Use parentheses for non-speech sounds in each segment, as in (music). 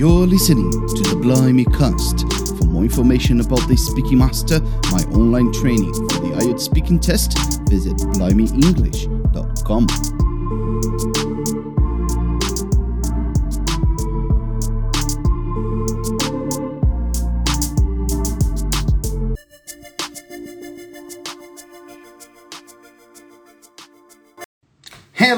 You're listening to the Blimey Cast. For more information about the Speaking Master, my online training for the IELTS speaking test, visit blimeyenglish.com.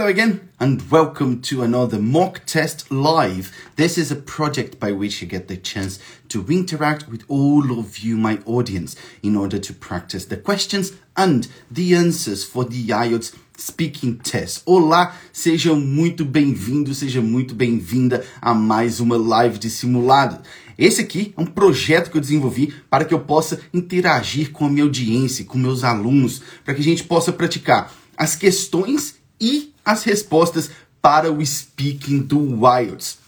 Hello again, and welcome to another mock test live. This is a project by which you get the chance to interact with all of you, my audience, in order to practice the questions and the answers for the IELTS Speaking Test. Olá, seja muito bem-vindo, seja muito bem-vinda a mais uma live de simulado. Esse aqui é um projeto que eu desenvolvi para que eu possa interagir com a minha audiência, com meus alunos, para que a gente possa praticar as questões e as respostas para o speaking do IELTS.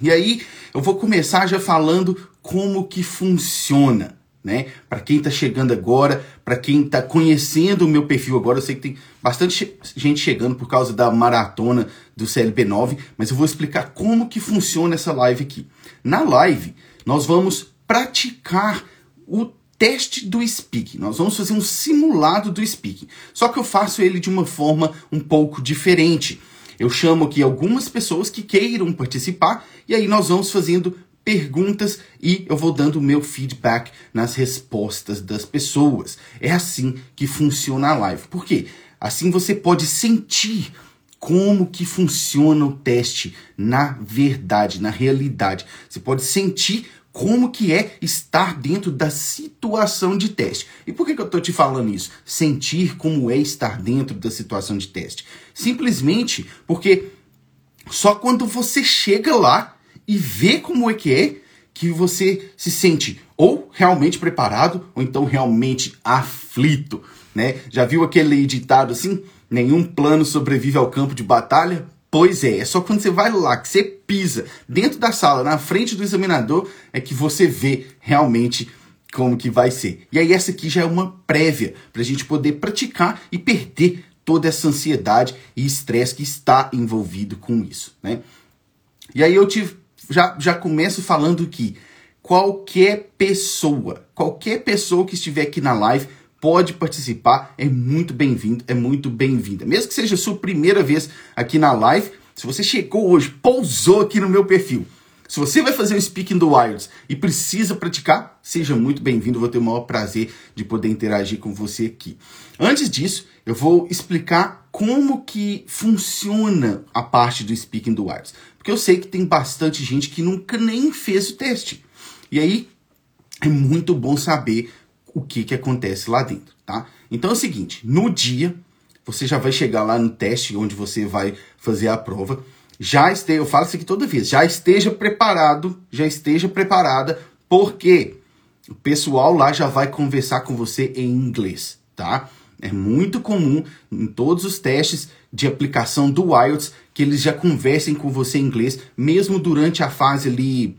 E aí, eu vou começar já falando como que funciona, né? Para quem está chegando agora, para quem está conhecendo o meu perfil agora, eu sei que tem bastante gente chegando por causa da maratona do CLB9, mas eu vou explicar como que funciona essa live aqui. Na live, nós vamos praticar o teste do speaking. Nós vamos fazer um simulado do speaking. Só que eu faço ele de uma forma um pouco diferente. Eu chamo aqui algumas pessoas que queiram participar e aí nós vamos fazendo perguntas e eu vou dando o meu feedback nas respostas das pessoas. É assim que funciona a live. Por quê? Assim você pode sentir como que funciona o teste na verdade, na realidade. Você pode sentir como que é estar dentro da situação de teste. E por que, que eu estou te falando isso? Sentir como é estar dentro da situação de teste. Simplesmente porque só quando você chega lá e vê como é que é, que você se sente ou realmente preparado ou então realmente aflito, né? Já viu aquele ditado assim? Nenhum plano sobrevive ao campo de batalha? Pois é, é só quando você vai lá, que você pisa dentro da sala, na frente do examinador, é que você vê realmente como que vai ser. E aí essa aqui já é uma prévia para a gente poder praticar e perder toda essa ansiedade e estresse que está envolvido com isso, né? E aí eu tive, já, já começo falando que qualquer pessoa, qualquer pessoa que estiver aqui na live pode participar, é muito bem-vindo, é muito bem-vinda. Mesmo que seja a sua primeira vez aqui na live, se você chegou hoje, pousou aqui no meu perfil, se você vai fazer o Speaking do Wilds e precisa praticar, seja muito bem-vindo, vou ter o maior prazer de poder interagir com você aqui. Antes disso, eu vou explicar como que funciona a parte do Speaking do Wilds, porque eu sei que tem bastante gente que nunca nem fez o teste. E aí, é muito bom saber o que, que acontece lá dentro, tá? Então é o seguinte, no dia, você já vai chegar lá no teste onde você vai fazer a prova, já esteja, eu falo isso aqui toda vez, já esteja preparado, já esteja preparada, porque o pessoal lá já vai conversar com você em inglês, tá? É muito comum em todos os testes de aplicação do IELTS que eles já conversem com você em inglês, mesmo durante a fase ali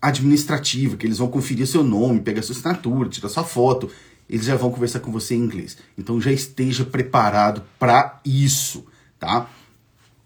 administrativa, que eles vão conferir seu nome, pegar sua assinatura, tirar sua foto, eles já vão conversar com você em inglês. Então já esteja preparado para isso, tá?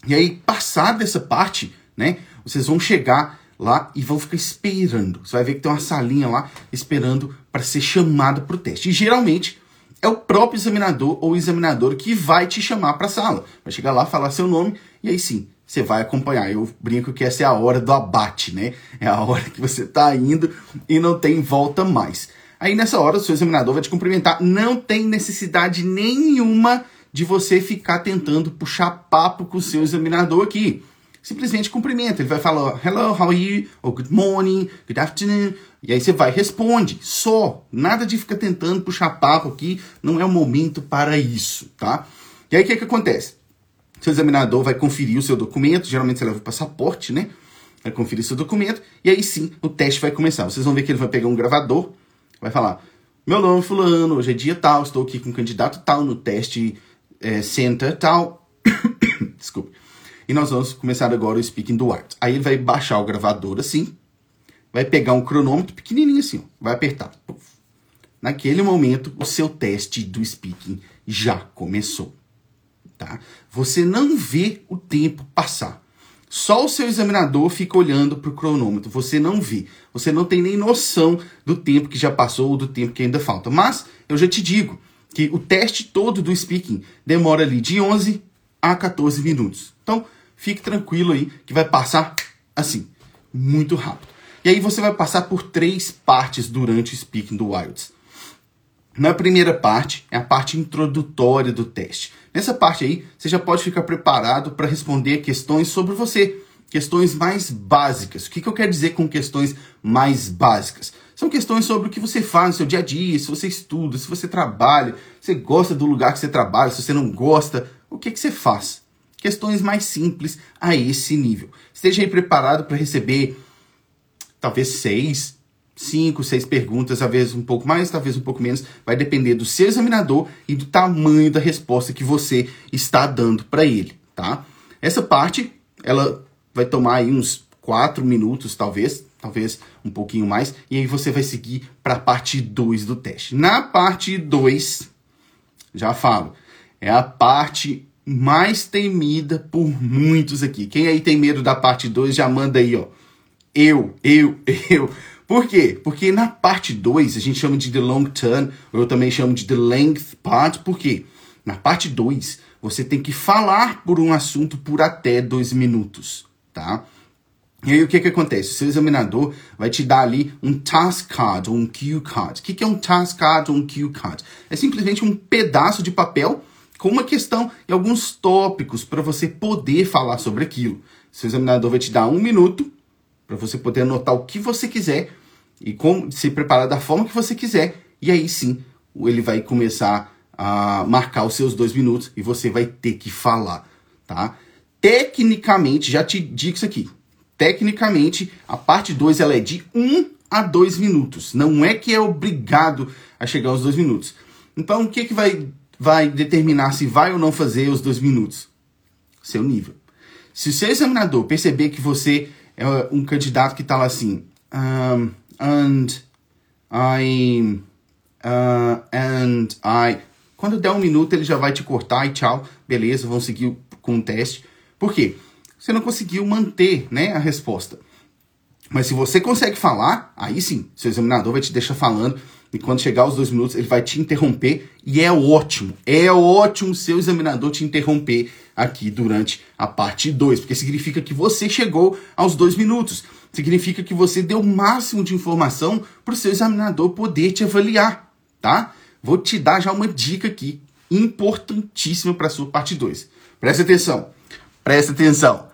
E aí, passar dessa parte, né? Vocês vão chegar lá e vão ficar esperando. Você vai ver que tem uma salinha lá esperando para ser chamado para o teste. E geralmente é o próprio examinador ou examinador que vai te chamar para a sala. Vai chegar lá, falar seu nome e aí sim, você vai acompanhar. Eu brinco que essa é a hora do abate, né? É a hora que você está indo e não tem volta mais. Aí nessa hora o seu examinador vai te cumprimentar. Não tem necessidade nenhuma de você ficar tentando puxar papo com o seu examinador aqui. Simplesmente cumprimenta. Ele vai falar hello, how are you? Ou good morning, good afternoon. E aí você vai responde. Só. Nada de ficar tentando puxar papo aqui. Não é o momento para isso, tá? E aí o que, que acontece? Seu examinador vai conferir o seu documento, geralmente você leva o passaporte, né? Vai conferir seu documento e aí sim o teste vai começar. Vocês vão ver que ele vai pegar um gravador, vai falar: Meu nome é Fulano, hoje é dia tal, estou aqui com o candidato tal no teste é, center tal. (coughs) Desculpe. E nós vamos começar agora o speaking do art. Aí ele vai baixar o gravador assim, vai pegar um cronômetro pequenininho assim, ó, vai apertar. Naquele momento, o seu teste do speaking já começou tá? Você não vê o tempo passar. Só o seu examinador fica olhando para o cronômetro, você não vê. Você não tem nem noção do tempo que já passou ou do tempo que ainda falta. Mas eu já te digo que o teste todo do speaking demora ali de 11 a 14 minutos. Então, fique tranquilo aí que vai passar assim, muito rápido. E aí você vai passar por três partes durante o speaking do Wilds. Na primeira parte é a parte introdutória do teste. Nessa parte aí, você já pode ficar preparado para responder questões sobre você, questões mais básicas. O que, que eu quero dizer com questões mais básicas? São questões sobre o que você faz no seu dia a dia, se você estuda, se você trabalha, se você gosta do lugar que você trabalha, se você não gosta, o que, que você faz? Questões mais simples a esse nível. Esteja aí preparado para receber talvez seis, cinco, seis perguntas, talvez um pouco mais, talvez um pouco menos. Vai depender do seu examinador e do tamanho da resposta que você está dando para ele, tá? Essa parte, ela vai tomar aí uns quatro minutos, talvez, talvez um pouquinho mais, e aí você vai seguir para a parte 2 do teste. Na parte 2, já falo, é a parte mais temida por muitos aqui. Quem aí tem medo da parte 2, já manda aí, ó. Eu, eu, (laughs) eu. Por quê? Porque na parte 2 a gente chama de the long term, ou eu também chamo de the length part. Por quê? Na parte 2 você tem que falar por um assunto por até dois minutos, tá? E aí o que que acontece? O seu examinador vai te dar ali um task card ou um cue card. O que, que é um task card ou um cue card? É simplesmente um pedaço de papel com uma questão e alguns tópicos para você poder falar sobre aquilo. O seu examinador vai te dar um minuto para você poder anotar o que você quiser e como se preparar da forma que você quiser. E aí sim ele vai começar a marcar os seus dois minutos e você vai ter que falar, tá? Tecnicamente, já te digo isso aqui Tecnicamente, a parte 2 ela é de 1 um a 2 minutos. Não é que é obrigado a chegar aos 2 minutos. Então, o que, que vai, vai determinar se vai ou não fazer os 2 minutos? Seu nível. Se o seu examinador perceber que você é um candidato que está lá assim, and I, uh, and I, quando der um minuto ele já vai te cortar e tchau, beleza, vamos seguir com o teste. Por quê? você não conseguiu manter né, a resposta. Mas se você consegue falar, aí sim, seu examinador vai te deixar falando e quando chegar aos dois minutos ele vai te interromper e é ótimo, é ótimo seu examinador te interromper aqui durante a parte 2, porque significa que você chegou aos dois minutos, significa que você deu o máximo de informação para o seu examinador poder te avaliar, tá? Vou te dar já uma dica aqui, importantíssima para a sua parte 2. Presta atenção, presta atenção.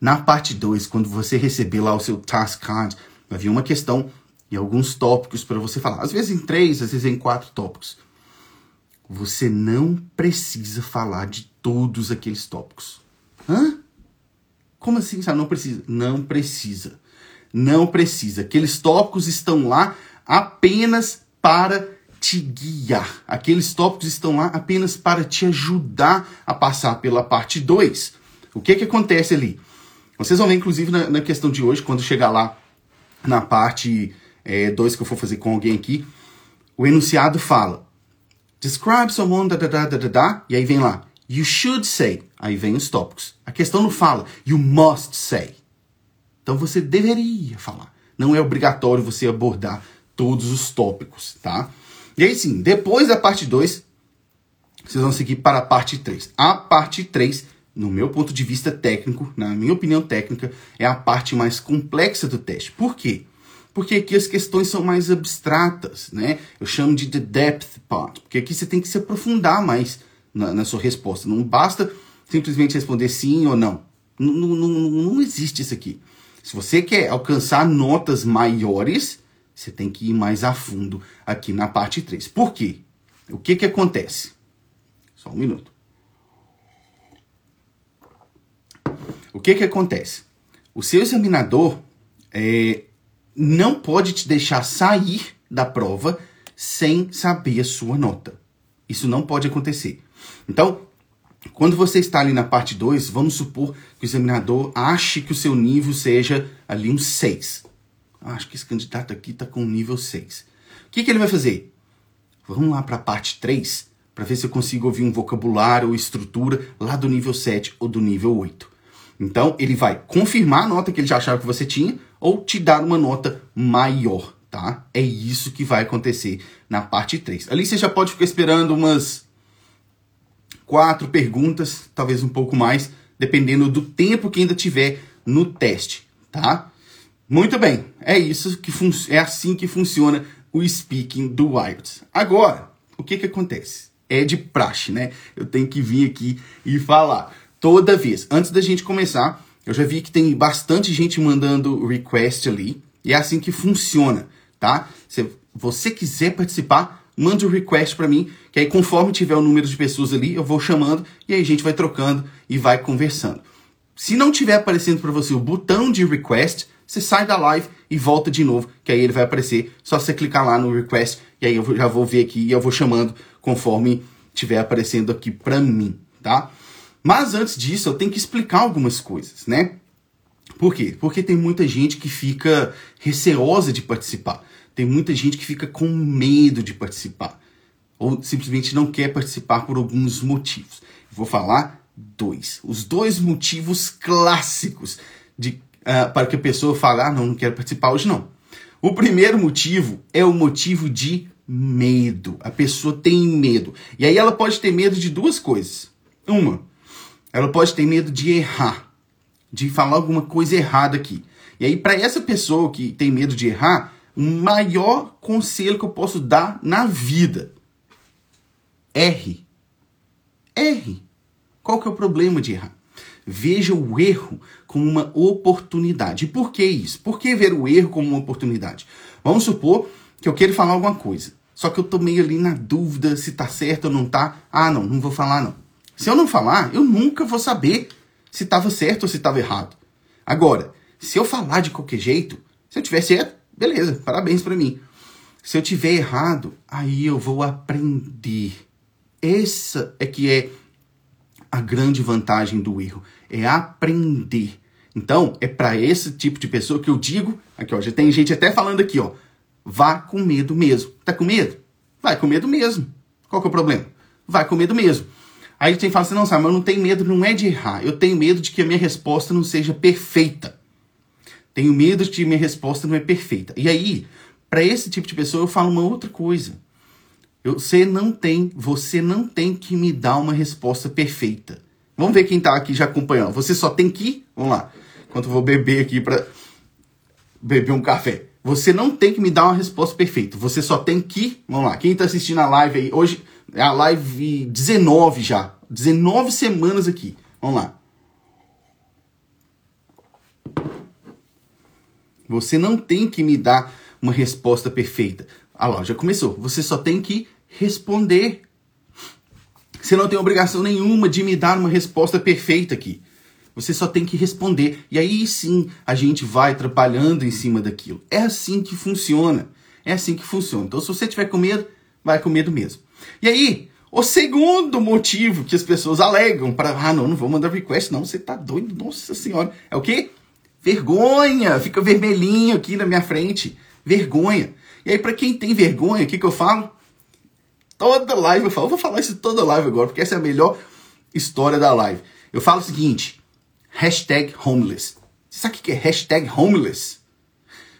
Na parte 2, quando você receber lá o seu task card, vai vir uma questão e alguns tópicos para você falar. Às vezes em três, às vezes em quatro tópicos. Você não precisa falar de todos aqueles tópicos. Hã? Como assim? Sabe? Não precisa. Não precisa. Não precisa. Aqueles tópicos estão lá apenas para te guiar. Aqueles tópicos estão lá apenas para te ajudar a passar pela parte 2. O que que acontece ali? Vocês vão ver, inclusive, na, na questão de hoje, quando chegar lá na parte 2 é, que eu for fazer com alguém aqui, o enunciado fala: Describe someone, da, da, da, da, da, da, e aí vem lá, you should say, aí vem os tópicos. A questão não fala, you must say. Então você deveria falar. Não é obrigatório você abordar todos os tópicos, tá? E aí sim, depois da parte 2, vocês vão seguir para a parte 3. A parte 3 no meu ponto de vista técnico, na minha opinião técnica, é a parte mais complexa do teste. Por quê? Porque aqui as questões são mais abstratas, né? Eu chamo de the depth part, porque aqui você tem que se aprofundar mais na, na sua resposta. Não basta simplesmente responder sim ou não. Não, não, não existe isso aqui. Se você quer alcançar notas maiores, você tem que ir mais a fundo aqui na parte 3. Por quê? O que que acontece? Só um minuto. O que que acontece? O seu examinador é, não pode te deixar sair da prova sem saber a sua nota. Isso não pode acontecer. Então, quando você está ali na parte 2, vamos supor que o examinador ache que o seu nível seja ali um 6. Acho que esse candidato aqui está com nível 6. O que, que ele vai fazer? Vamos lá para a parte 3 para ver se eu consigo ouvir um vocabulário ou estrutura lá do nível 7 ou do nível 8. Então, ele vai confirmar a nota que ele já achava que você tinha ou te dar uma nota maior, tá? É isso que vai acontecer na parte 3. Ali você já pode ficar esperando umas quatro perguntas, talvez um pouco mais, dependendo do tempo que ainda tiver no teste, tá? Muito bem, é isso que é assim que funciona o speaking do IELTS. Agora, o que que acontece? É de praxe, né? Eu tenho que vir aqui e falar toda vez. Antes da gente começar, eu já vi que tem bastante gente mandando request ali, e é assim que funciona, tá? Se você quiser participar, manda o um request para mim, que aí conforme tiver o número de pessoas ali, eu vou chamando e aí a gente vai trocando e vai conversando. Se não tiver aparecendo para você o botão de request, você sai da live e volta de novo, que aí ele vai aparecer. Só você clicar lá no request e aí eu já vou ver aqui e eu vou chamando conforme tiver aparecendo aqui para mim, tá? Mas antes disso, eu tenho que explicar algumas coisas, né? Por quê? Porque tem muita gente que fica receosa de participar. Tem muita gente que fica com medo de participar. Ou simplesmente não quer participar por alguns motivos. Vou falar dois. Os dois motivos clássicos de, uh, para que a pessoa fale, ah, não, não quero participar hoje não. O primeiro motivo é o motivo de medo. A pessoa tem medo. E aí ela pode ter medo de duas coisas. Uma, ela pode ter medo de errar, de falar alguma coisa errada aqui. E aí, para essa pessoa que tem medo de errar, maior conselho que eu posso dar na vida: erre. Erre. Qual que é o problema de errar? Veja o erro como uma oportunidade. E por que isso? Por que ver o erro como uma oportunidade? Vamos supor que eu quero falar alguma coisa. Só que eu tô meio ali na dúvida se tá certo ou não tá. Ah, não, não vou falar não. Se eu não falar, eu nunca vou saber se estava certo ou se estava errado. Agora, se eu falar de qualquer jeito, se eu tiver certo, beleza, parabéns para mim. Se eu tiver errado, aí eu vou aprender. Essa é que é a grande vantagem do erro, é aprender. Então, é para esse tipo de pessoa que eu digo, aqui ó, já tem gente até falando aqui, ó, vá com medo mesmo. Tá com medo? Vai com medo mesmo. Qual que é o problema? Vai com medo mesmo. Aí tem que falar assim, não, sabe, mas eu não tenho medo, não é de errar. Eu tenho medo de que a minha resposta não seja perfeita. Tenho medo de que minha resposta não é perfeita. E aí, para esse tipo de pessoa, eu falo uma outra coisa. Você não tem, você não tem que me dar uma resposta perfeita. Vamos ver quem tá aqui já acompanhando. Você só tem que, vamos lá, enquanto eu vou beber aqui para beber um café. Você não tem que me dar uma resposta perfeita. Você só tem que, vamos lá, quem tá assistindo a live aí, hoje é a live 19 já, 19 semanas aqui. Vamos lá. Você não tem que me dar uma resposta perfeita. A loja começou. Você só tem que responder. Você não tem obrigação nenhuma de me dar uma resposta perfeita aqui. Você só tem que responder. E aí sim a gente vai trabalhando em cima daquilo. É assim que funciona. É assim que funciona. Então, se você tiver com medo, vai com medo mesmo. E aí, o segundo motivo que as pessoas alegam para, ah, não, não vou mandar request, não, você tá doido, nossa senhora. É o quê? Vergonha, fica vermelhinho aqui na minha frente. Vergonha. E aí, para quem tem vergonha, o que, que eu falo? Toda live eu falo, eu vou falar isso toda live agora, porque essa é a melhor história da live. Eu falo o seguinte: hashtag homeless. Você sabe o que é hashtag homeless?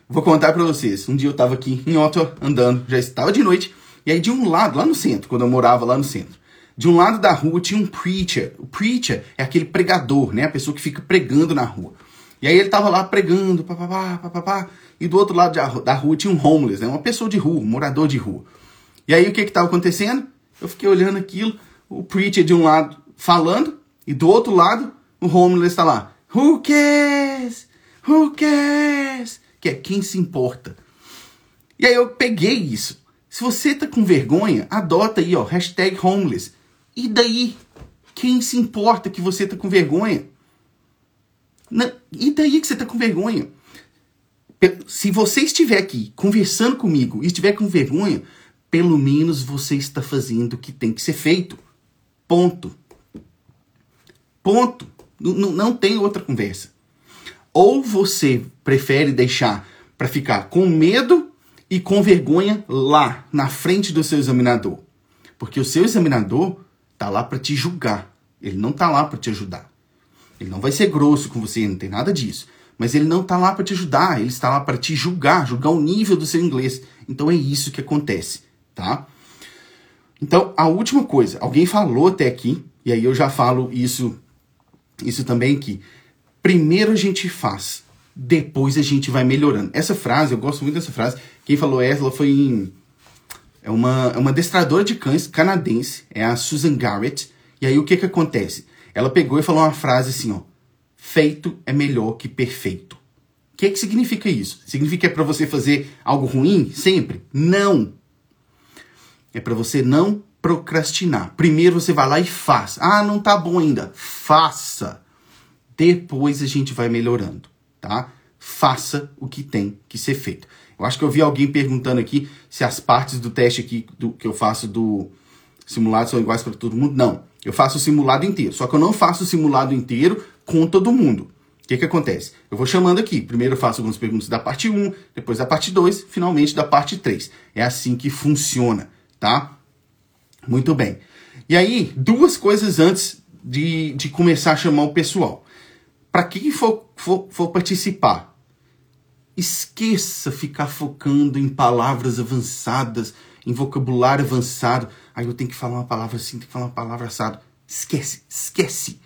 Vou contar para vocês. Um dia eu tava aqui em Ottawa andando, já estava de noite, e aí de um lado, lá no centro, quando eu morava lá no centro, de um lado da rua tinha um preacher. O preacher é aquele pregador, né? A pessoa que fica pregando na rua. E aí ele tava lá pregando, papapá, papapá. E do outro lado da rua tinha um homeless, né? Uma pessoa de rua, um morador de rua. E aí o que que tava acontecendo? Eu fiquei olhando aquilo, o preacher de um lado falando, e do outro lado o homeless tá lá. Who cares? Who cares? Que é quem se importa. E aí eu peguei isso. Se você tá com vergonha, adota aí, ó, hashtag homeless. E daí? Quem se importa que você tá com vergonha? E daí que você tá com vergonha? Se você estiver aqui conversando comigo e estiver com vergonha, pelo menos você está fazendo o que tem que ser feito. Ponto. Ponto. Não, não tem outra conversa. Ou você prefere deixar para ficar com medo e com vergonha lá na frente do seu examinador. Porque o seu examinador tá lá para te julgar. Ele não tá lá para te ajudar. Ele não vai ser grosso com você, não tem nada disso. Mas ele não está lá para te ajudar, ele está lá para te julgar, julgar o nível do seu inglês. Então é isso que acontece, tá? Então, a última coisa, alguém falou até aqui, e aí eu já falo isso, isso também que primeiro a gente faz, depois a gente vai melhorando. Essa frase, eu gosto muito dessa frase. Quem falou ela foi em, é uma, é uma adestradora de cães canadense, é a Susan Garrett. E aí o que que acontece? Ela pegou e falou uma frase assim, ó: feito é melhor que perfeito. O que, que significa isso? Significa que é para você fazer algo ruim sempre? Não. É para você não procrastinar. Primeiro você vai lá e faz. Ah, não tá bom ainda. Faça. Depois a gente vai melhorando, tá? Faça o que tem que ser feito. Eu acho que eu vi alguém perguntando aqui se as partes do teste aqui do, que eu faço do simulado são iguais para todo mundo. Não. Eu faço o simulado inteiro. Só que eu não faço o simulado inteiro com todo mundo. O que, que acontece? Eu vou chamando aqui. Primeiro eu faço algumas perguntas da parte 1, depois da parte 2, finalmente da parte 3. É assim que funciona, tá? Muito bem. E aí, duas coisas antes de, de começar a chamar o pessoal. Para quem for, for, for participar, esqueça ficar focando em palavras avançadas, em vocabulário avançado. Aí eu tenho que falar uma palavra assim, tenho que falar uma palavra assado. Esquece, esquece.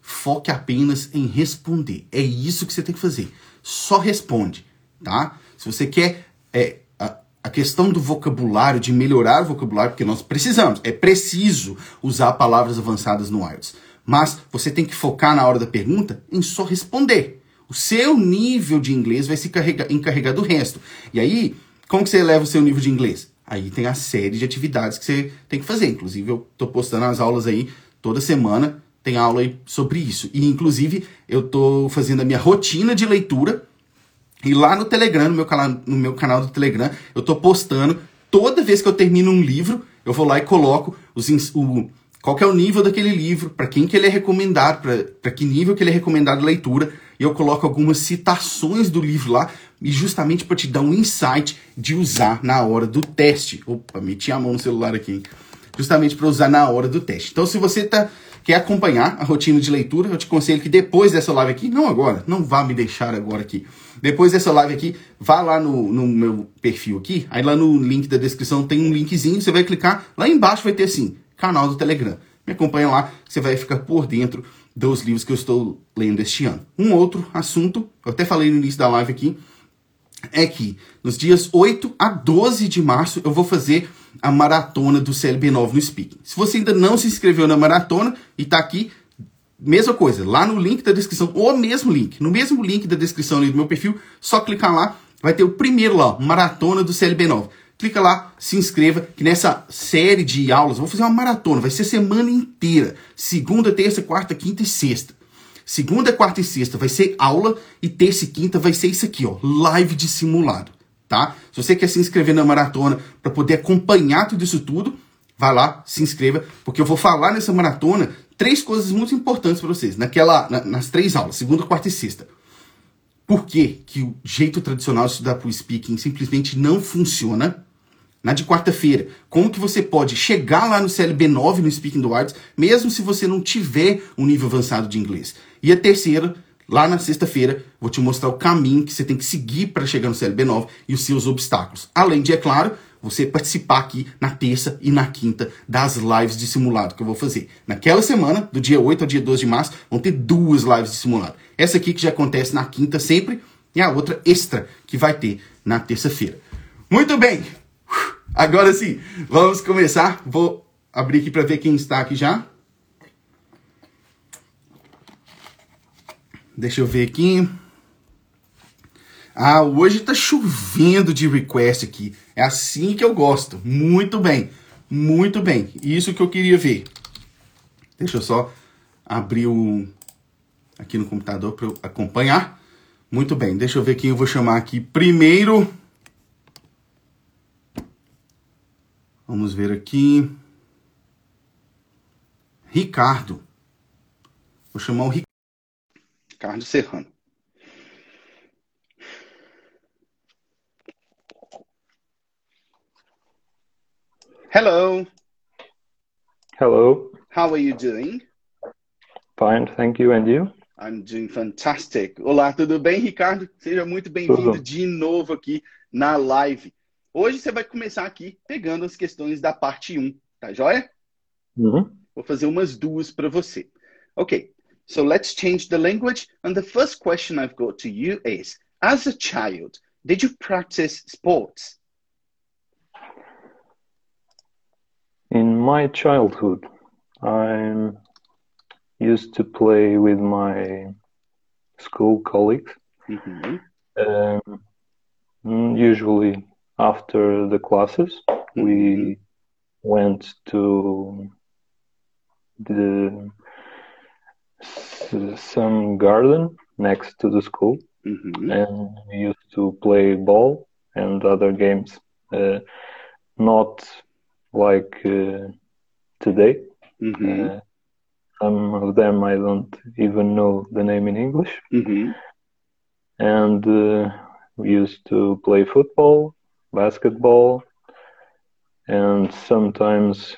Foque apenas em responder. É isso que você tem que fazer. Só responde, tá? Se você quer é, a, a questão do vocabulário, de melhorar o vocabulário, porque nós precisamos, é preciso usar palavras avançadas no IELTS. Mas você tem que focar na hora da pergunta em só responder. O seu nível de inglês vai se carregar, encarregar do resto. E aí, como que você eleva o seu nível de inglês? Aí tem a série de atividades que você tem que fazer. Inclusive, eu tô postando as aulas aí toda semana tem aula aí sobre isso. E inclusive eu tô fazendo a minha rotina de leitura e lá no Telegram, no meu canal, no meu canal do Telegram, eu tô postando toda vez que eu termino um livro, eu vou lá e coloco os, o, qual é o nível daquele livro, para quem que ele é recomendado, para que nível que ele é recomendado leitura, e eu coloco algumas citações do livro lá, e justamente para te dar um insight de usar na hora do teste. Opa, meti a mão no celular aqui, hein? Justamente para usar na hora do teste. Então, se você tá quer acompanhar a rotina de leitura, eu te aconselho que depois dessa live aqui, não agora, não vá me deixar agora aqui. Depois dessa live aqui, vá lá no, no meu perfil aqui, aí lá no link da descrição tem um linkzinho, você vai clicar, lá embaixo vai ter assim, canal do Telegram. Me acompanha lá, você vai ficar por dentro dos livros que eu estou lendo este ano. Um outro assunto, eu até falei no início da live aqui, é que nos dias 8 a 12 de março eu vou fazer a maratona do CLB9 no Speaking. Se você ainda não se inscreveu na maratona e está aqui, mesma coisa, lá no link da descrição, ou mesmo link, no mesmo link da descrição do meu perfil, só clicar lá, vai ter o primeiro lá, maratona do CLB9. Clica lá, se inscreva, que nessa série de aulas, vou fazer uma maratona, vai ser semana inteira. Segunda, terça, quarta, quinta e sexta. Segunda, quarta e sexta vai ser aula e terça e quinta vai ser isso aqui, ó, live de simulado tá? Se você quer se inscrever na maratona para poder acompanhar tudo isso tudo, vai lá, se inscreva, porque eu vou falar nessa maratona três coisas muito importantes para vocês, naquela, na, nas três aulas, segunda, quarta e sexta. Por que, que o jeito tradicional de estudar para o speaking simplesmente não funciona? Na de quarta-feira, como que você pode chegar lá no CLB9 no Speaking do Arts, mesmo se você não tiver um nível avançado de inglês? E a terceira, Lá na sexta-feira, vou te mostrar o caminho que você tem que seguir para chegar no CLB9 e os seus obstáculos. Além de, é claro, você participar aqui na terça e na quinta das lives de simulado que eu vou fazer. Naquela semana, do dia 8 ao dia 12 de março, vão ter duas lives de simulado. Essa aqui que já acontece na quinta sempre e a outra extra que vai ter na terça-feira. Muito bem! Agora sim, vamos começar. Vou abrir aqui para ver quem está aqui já. Deixa eu ver aqui. Ah, hoje tá chovendo de request aqui. É assim que eu gosto. Muito bem. Muito bem. Isso que eu queria ver. Deixa eu só abrir o aqui no computador para acompanhar. Muito bem. Deixa eu ver quem eu vou chamar aqui primeiro. Vamos ver aqui. Ricardo. Vou chamar o Ricardo. Serrano. Hello. Hello. How are you doing? Fine, thank you. And you? I'm doing fantastic. Olá, tudo bem, Ricardo? Seja muito bem-vindo de novo aqui na live. Hoje você vai começar aqui pegando as questões da parte 1, tá joia? Uhum. Vou fazer umas duas para você. Ok, so let's change the language. And the first question I've got to you is, as a child, did you practice sports? In my childhood, I used to play with my school colleagues. Uhum. Um, usually after the classes, we went to the some garden next to the school, Uhum. and we used to play ball and other games. Uh, not like uh, today. Uhum. Uh, some of them I don't even know the name in English. Uhum. And uh, we used to play football, basketball, and sometimes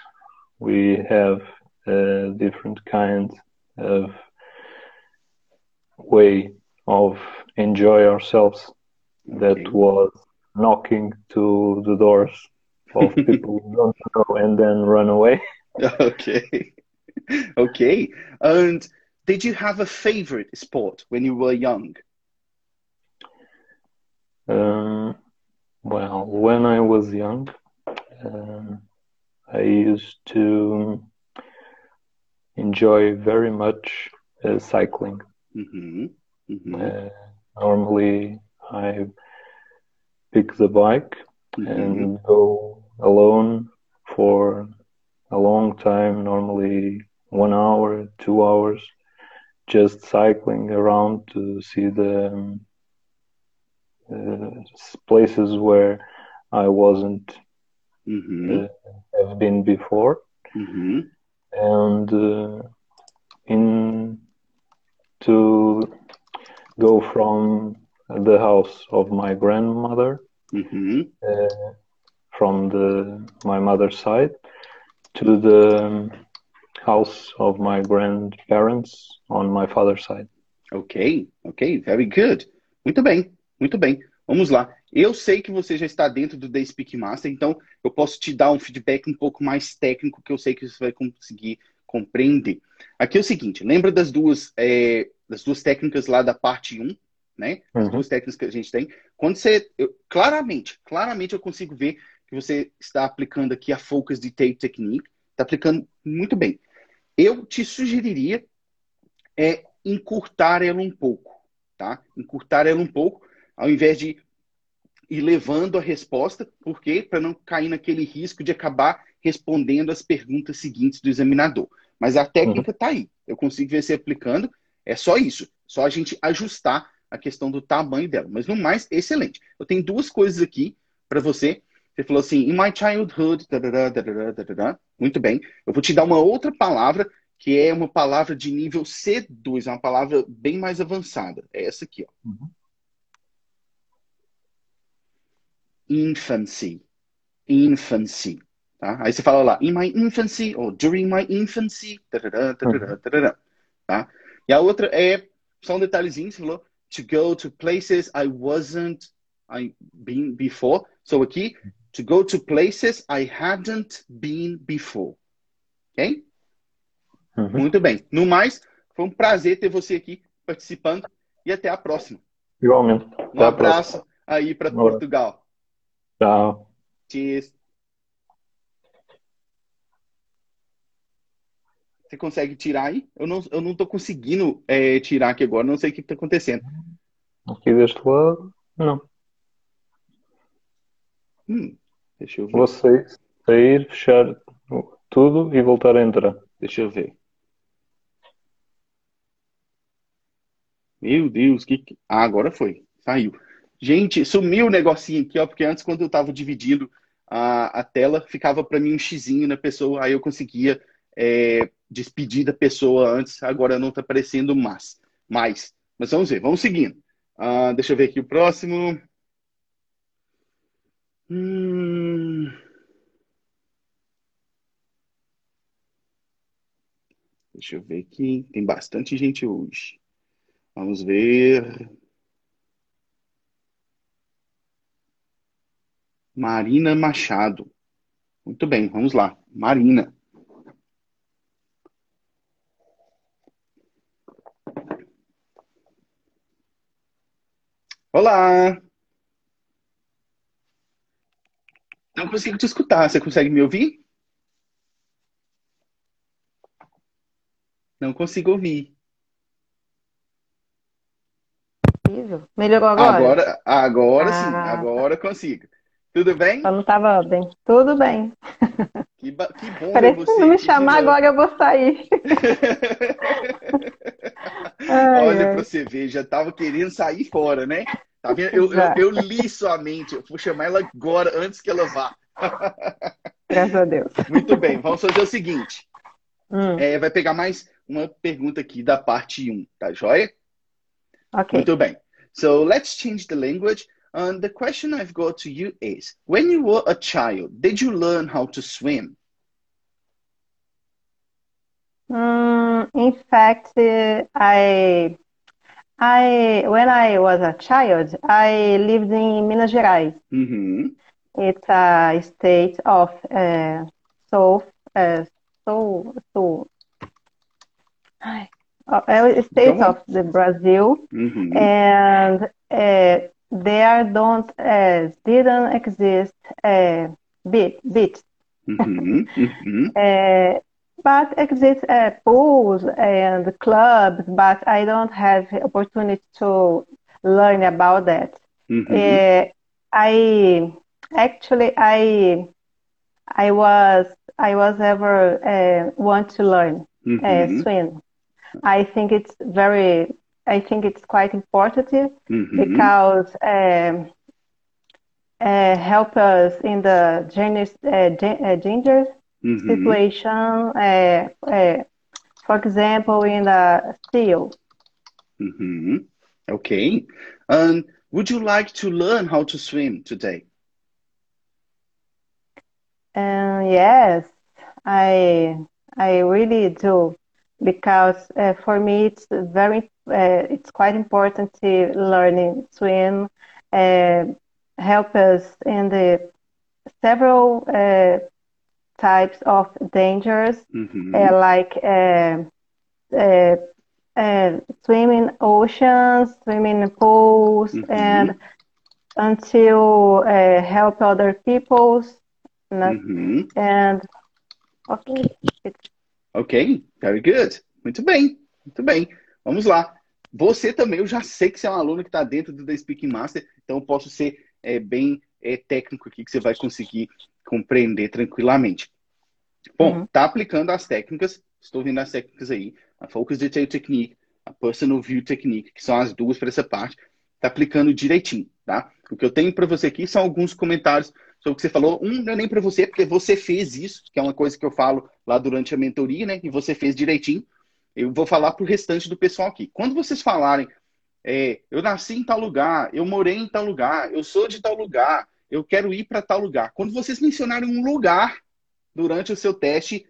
we have a different kind of way of enjoy ourselves that was knocking to the doors of (laughs) people we don't know and then run away. Okay. (laughs) okay. And did you have a favorite sport when you were young? Um, well, when I was young, um, I used to enjoy very much uh, cycling. Uhum. Uhum. Uh, normally, I pick the bike Uhum. and go alone for a long time, normally one hour, two hours, just cycling around to see the um, uh, places where I wasn't Uhum. have been before, Uhum. and uh, in to go from the house of my grandmother Uhum. uh, from the my mother's side to the house of my grandparents on my father's side. Ok, ok, very good. Muito bem, muito bem. Vamos lá. Eu sei que você já está dentro do The Speak Master, então eu posso te dar um feedback um pouco mais técnico que eu sei que você vai conseguir compreender. Aqui é o seguinte, lembra das duas, é, das duas técnicas lá da parte 1, né? As Uhum. duas técnicas que a gente tem. Quando você, eu- claramente, claramente eu consigo ver que você está aplicando aqui a Focus Detail Technique, está aplicando muito bem. Eu te sugeriria é encurtar ela um pouco, tá? Encurtar ela um pouco, ao invés de ir levando a resposta, porque para não cair naquele risco de acabar respondendo as perguntas seguintes do examinador. Mas a técnica está aí. Eu consigo ver você aplicando. É só isso. Só a gente ajustar a questão do tamanho dela. Mas no mais, excelente. Eu tenho duas coisas aqui para você. Você falou assim, in my childhood, dadadá, dadadá, dadadá. muito bem. Eu vou te dar uma outra palavra que é uma palavra de nível C2, é uma palavra bem mais avançada. É essa aqui, ó. Uhum. Infancy. Infancy. Tá? Aí você fala lá, in my infancy, ou during my infancy, tarará, tarará, tarará, tá? E a outra é, só um detalhezinho, você falou, to go to places I wasn't I been before. So aqui, to go to places I hadn't been before. Ok? Uhum. Muito bem. No mais, foi um prazer ter você aqui participando e até a próxima. Igualmente. Um Até próxima. abraço aí para Um. Portugal. Tchau. Cheers. Você consegue tirar aí? Eu não, eu não tô conseguindo é, tirar aqui agora, não sei o que está acontecendo. Aqui deste lado, não. Hum, deixa eu ver. Você sair, fechar tudo e voltar a entrar. Deixa eu ver. Meu Deus, que. que- Ah, agora foi. Saiu. Gente, sumiu o negocinho aqui, ó, porque antes, quando eu tava dividindo a, a tela, ficava para mim um xizinho na pessoa, aí eu conseguia é, despedir da pessoa antes, agora não tá aparecendo mais. mais. Mas vamos ver, vamos seguindo. Ah, deixa eu ver aqui o próximo. Hum... Deixa eu ver aqui. Tem bastante gente hoje. Vamos ver. Marina Machado. Muito bem, vamos lá. Marina. Olá! Não consigo te escutar. Você consegue me ouvir? Não consigo ouvir. Melhorou agora? Agora, agora sim, ah. agora consigo. Tudo bem? Eu não estava bem. Tudo bem. Que, que bom Parece você. Se não me chamar agora, eu vou sair. (laughs) ai, Olha para você ver, já estava querendo sair fora, né? Tá vendo? Eu, eu, eu, li sua mente. Eu vou chamar ela agora, antes que ela vá. Graças a Deus. Muito bem, vamos fazer o seguinte. Hum. É, vai pegar mais uma pergunta aqui da parte 1, tá joia? Ok. Muito bem. So let's change the language. And the question I've got to you is when you were a child, did you learn how to swim? Mm, in fact, uh, I, I, when I was a child, I lived in Minas Gerais. Mm-hmm. It's a state of uh, so, uh, so, so, a state of the Brazil, mm-hmm. and uh, there don't uh, didn't exist uh, beach, beach. Mm-hmm. Mm-hmm. (laughs) uh, but exist uh, pools and clubs, but I don't have opportunity to learn about that. Mm-hmm. Uh, I actually I I was I was ever uh, want to learn uh, Mm-hmm. swim. I think it's very I think it's quite important Mhm. because um, uh, help us in the gender, uh, uh, gender Mhm. situation. Uh, uh, for example, in the steel. Mhm. Okay. And would you like to learn how to swim today? Uh, yes, I I really do because uh, for me it's very uh, it's quite important to learning swim. Uh, help us in the several uh, types of dangers, Mhm. uh, like uh, uh, swimming oceans, swimming pools, Mhm. and until uh, help other people's. Mhm. And okay, it's Ok, very good. Muito bem, muito bem. Vamos lá. Você também, eu já sei que você é um aluno que está dentro do The Speaking Master, então eu posso ser é, bem é, técnico aqui, que você vai conseguir compreender tranquilamente. Bom, Uhum. tá aplicando as técnicas, estou vendo as técnicas aí, a Focus Detail Technique, a Personal View Technique, que são as duas para essa parte, tá aplicando direitinho, tá? O que eu tenho para você aqui são alguns comentários sobre o que você falou. Um não é nem para você, porque você fez isso, que é uma coisa que eu falo lá durante a mentoria, né? E você fez direitinho. Eu vou falar para o restante do pessoal aqui. Quando vocês falarem, é, eu nasci em tal lugar, eu morei em tal lugar, eu sou de tal lugar, eu quero ir para tal lugar. Quando vocês mencionarem um lugar durante o seu teste,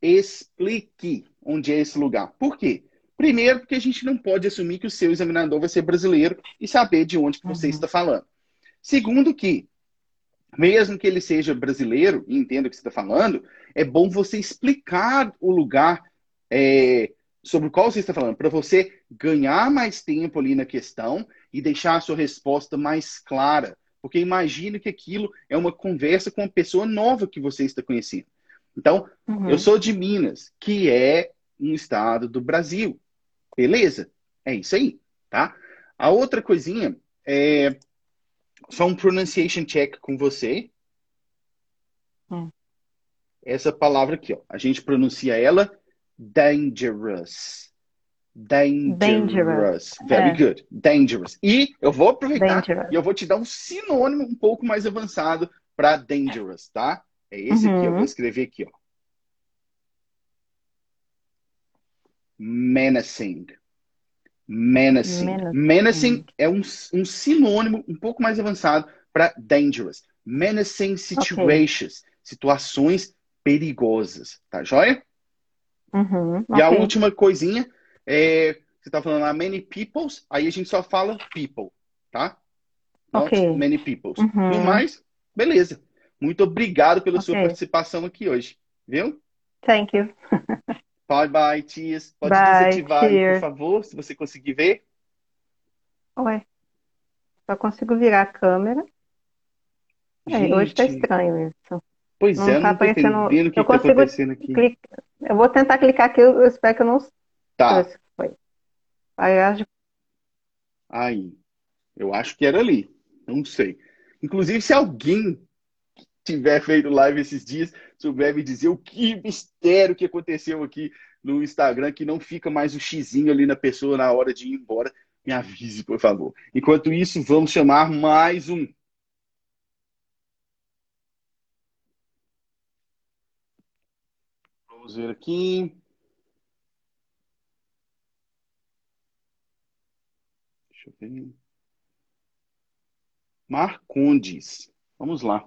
explique onde é esse lugar. Por quê? Primeiro, porque a gente não pode assumir que o seu examinador vai ser brasileiro e saber de onde que você Uhum. está falando. Segundo, que mesmo que ele seja brasileiro e entenda o que você está falando, é bom você explicar o lugar é, sobre o qual você está falando, para você ganhar mais tempo ali na questão e deixar a sua resposta mais clara. Porque imagine que aquilo é uma conversa com uma pessoa nova que você está conhecendo. Então, uhum. eu sou de Minas, que é um estado do Brasil. Beleza? É isso aí, tá? A outra coisinha é só um pronunciation check com você. Hum. Essa palavra aqui, ó. A gente pronuncia ela dangerous. Dangerous. Dangerous, Very é. good. Dangerous. E eu vou aproveitar Dangerous. e eu vou te dar um sinônimo um pouco mais avançado para dangerous, tá? É esse aqui, eu Uhum. vou escrever aqui, ó. Menacing. Menacing. Menacing. Menacing é um, um sinônimo um pouco mais avançado para dangerous. Menacing situations. Situações perigosas. Tá joia? Uhum, E a ok. última coisinha é. Você tá falando lá, many peoples, aí a gente só fala people, tá? Not Ok. many peoples. Uhum. No mais, beleza. Muito obrigado pela sua Ok. participação aqui hoje. Viu? Thank you. Bye bye, Tias. Pode Bye, desativar aí, por favor, se você conseguir ver. Ué, só consigo virar a câmera. É, hoje tá Gente, estranho isso. pois Não é, tá não tô aparecendo- entendendo o que eu tá acontecendo aqui. Clica- Eu vou tentar clicar aqui, eu espero que eu não Tá, foi. Aí eu acho- aí. Eu acho que era ali. Não sei. Inclusive, se alguém tiver feito live esses dias, souber me dizer o que mistério que aconteceu aqui no Instagram, que não fica mais o xizinho ali na pessoa na hora de ir embora, me avise, por favor. Enquanto isso, vamos chamar mais um. Vamos ver aqui. Deixa eu ver. Marcondes. Vamos lá.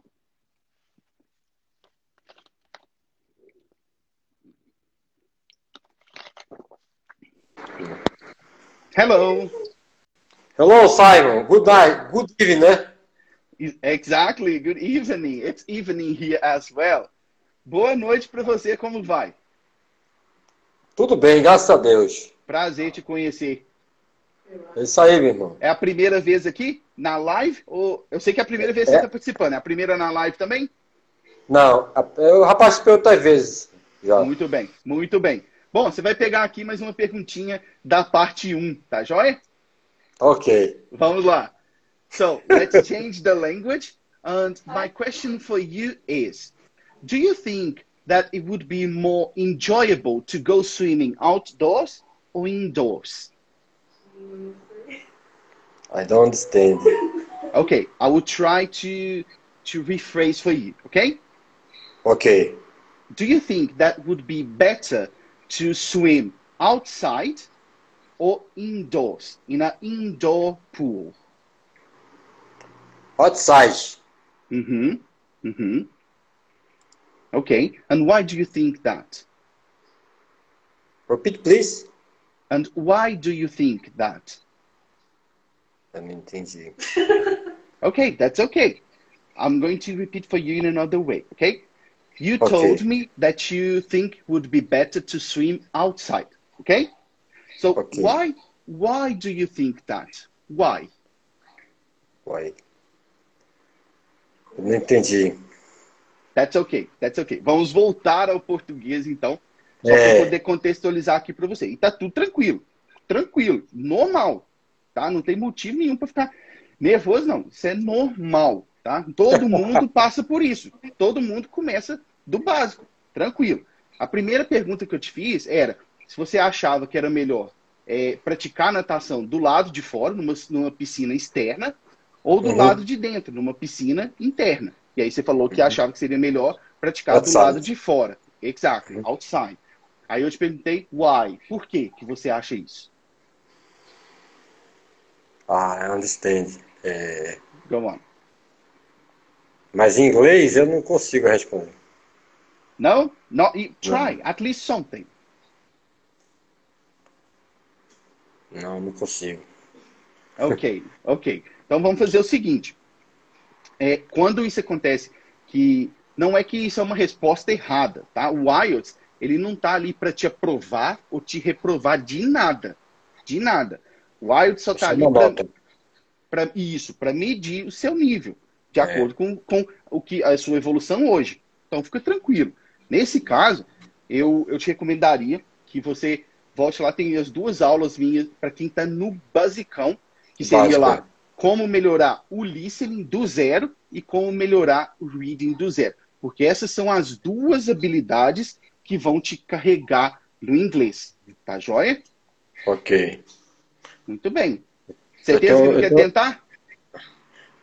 Hello. Hello, Simon. Good night. Good evening, né? Exactly. Good evening. It's evening here as well. Boa noite para você. Como vai? Tudo bem, graças a Deus. Prazer te conhecer. É isso aí, meu irmão. É a primeira vez aqui na live? Ou eu sei que é a primeira vez que você É. está participando. É a primeira na live também? Não, eu já participei outras vezes. Já. Muito bem, muito bem. Bom, você vai pegar aqui mais uma perguntinha da parte 1, tá joia? Ok. Vamos lá. So, let's (laughs) change the language. And my question for you is Do you think that it would be more enjoyable to go swimming outdoors or indoors? I don't understand. Okay, I will try to to rephrase for you, okay? Ok. Do you think that would be better to swim outside or indoors in an indoor pool? Outside. Mm-hmm. Mm-hmm. Okay. And why do you think that? Repeat, please. And why do you think that? Eu não entendi. Okay, that's okay. I'm going to repeat for you in another way, okay? You Okay. told me that you think would be better to swim outside, okay? So Okay. why why do you think that? Why? Uai. Eu não entendi. That's okay, that's okay. Vamos voltar ao português então, só É. para poder contextualizar aqui para você. E tá tudo tranquilo, tranquilo, normal, tá? Não tem motivo nenhum para ficar nervoso não. Isso é normal, tá? Todo (laughs) mundo passa por isso. Todo mundo começa do básico, tranquilo. A primeira pergunta que eu te fiz era se você achava que era melhor é, praticar natação do lado de fora, numa, numa piscina externa, ou do Uhum. lado de dentro, numa piscina interna. E aí você falou que achava que seria melhor praticar do Outside. lado de fora. Exactly, outside. Aí eu te perguntei why, por que que você acha isso? Ah, I understand. É, Go on. Mas em inglês eu não consigo responder. No? Not try, at least something. Não, não consigo. Ok, ok. Então vamos fazer o seguinte. É, quando isso acontece, que não é que isso é uma resposta errada, tá? O IELTS, ele não tá ali para te aprovar ou te reprovar de nada. De nada. O IELTS só tá ali para isso, para medir o seu nível, de É. acordo com, com o que a sua evolução hoje. Então fica tranquilo. Nesse caso, eu, eu te recomendaria que você volte lá, tem as duas aulas minhas para quem está no basicão, que seria Básico. lá como melhorar o listening do zero e como melhorar o reading do zero. Porque essas são as duas habilidades que vão te carregar no inglês. Tá joia? Ok. Muito bem. Certeza Eu tô- que não quer tô- tentar?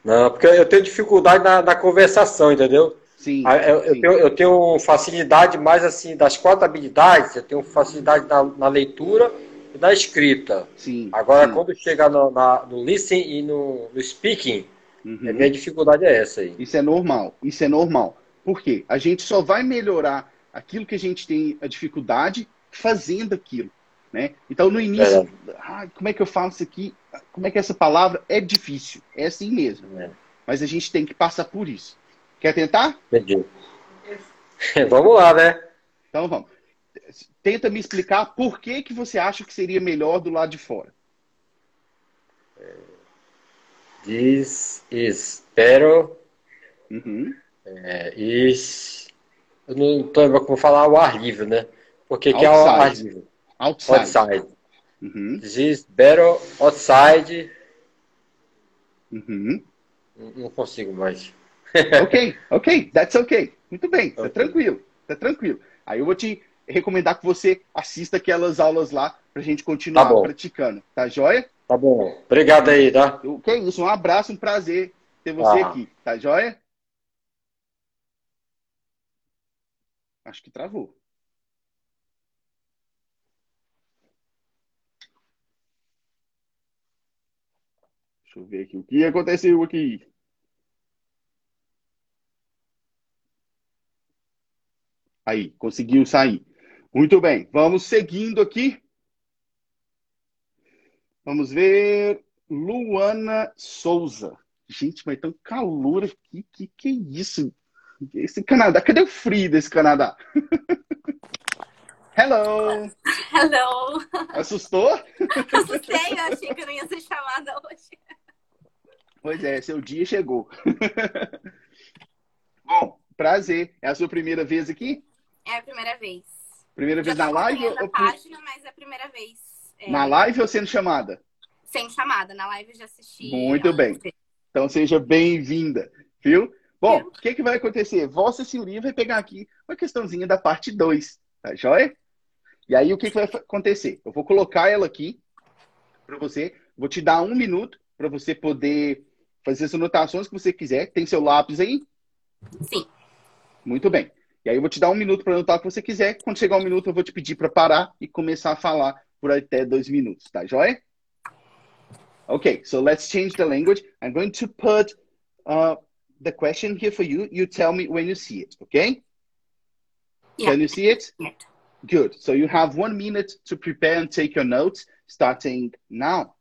Não, porque eu tenho dificuldade na, na conversação, entendeu? Sim. Ah, Eu, eu tenho, eu tenho facilidade mais assim das quatro habilidades, eu tenho facilidade na, na leitura e na escrita. Sim, Agora, sim. quando chega no, na- no listening e no, no speaking, Uhum. a minha dificuldade é essa aí. Isso é normal. Isso é normal. Por quê? A gente só vai melhorar aquilo que a gente tem a dificuldade fazendo aquilo. Né? Então, no início, ah, como é que eu falo isso aqui? Como é que essa palavra é difícil? É assim mesmo. É. Mas a gente tem que passar por isso. Quer tentar? Entendi. (laughs) vamos lá, né? Então vamos. Tenta me explicar por que, que você acha que seria melhor do lado de fora. This is better. Uhum. É, is. Eu não estou como falar o ar livre, né? Porque que é o ar livre? Outside. Outside. Uhum. This is better outside. Uhum. Não consigo mais. ok, ok, that's ok. Muito bem, tá okay. tá tranquilo, tá tranquilo. Aí eu vou te recomendar que você assista aquelas aulas lá pra gente continuar tá praticando, tá joia? Tá bom. Obrigado aí, tá? O que é isso? Um abraço, um prazer ter você ah. aqui, tá joia? Acho que travou. Deixa eu ver aqui o que aconteceu aqui. Aí, conseguiu sair. Muito bem, vamos seguindo aqui. Vamos ver. Luana Souza. Gente, mas tão calor aqui. Que que é isso? Esse Canadá. Cadê o frio desse Canadá? (laughs) Hello! Hello! Assustou? Assustei, eu achei que eu não ia ser chamada hoje. Pois é, seu dia chegou. (laughs) Bom, prazer. É a sua primeira vez aqui? É a primeira vez. Primeira vez na live? Na ou... página, mas é a primeira vez. É... Na live ou sendo chamada? Sem chamada. Na live eu já assisti. Muito bem. Então seja bem-vinda, viu? Bom, o que, que vai acontecer? Vossa Senhoria vai pegar aqui uma questãozinha da parte 2, tá joia? E aí o que, que vai acontecer? Eu vou colocar ela aqui para você, vou te dar um minuto para você poder fazer as anotações que você quiser. Tem seu lápis aí? Sim. Muito bem. E aí eu vou te dar um minuto para anotar o que você quiser. Quando chegar um minuto, eu vou te pedir para parar e começar a falar por até dois minutos, tá joia? Okay, so let's change the language. I'm going to put uh, the question here for you. You tell me when you see it, okay? Yeah. Can you see it? Yeah. Good. So you have one minute to prepare and take your notes starting now.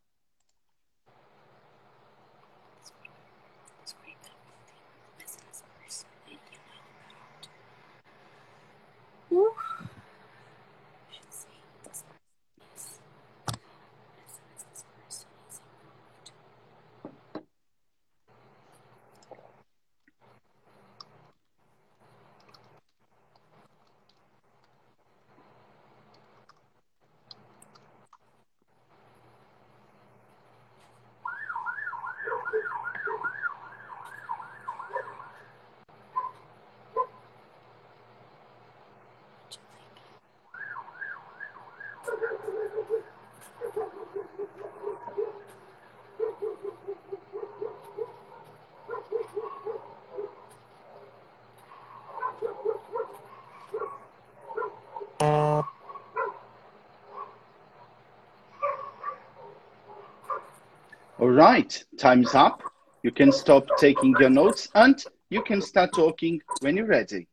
All right, time's up. You can stop taking your notes and you can start talking when you're ready.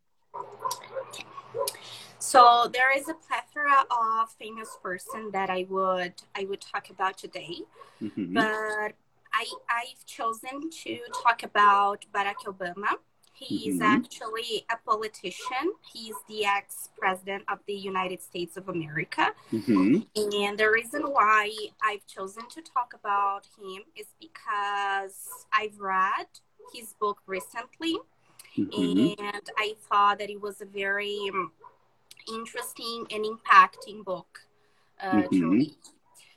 So there is a plethora of famous person that I would I would talk about today, mm-hmm. but I I've chosen to talk about Barack Obama He's mm-hmm. actually a politician. He's the ex president of the United States of America. Mm-hmm. And the reason why I've chosen to talk about him is because I've read his book recently. Mm-hmm. And I thought that it was a very um, interesting and impacting book uh, to Mm-hmm. read.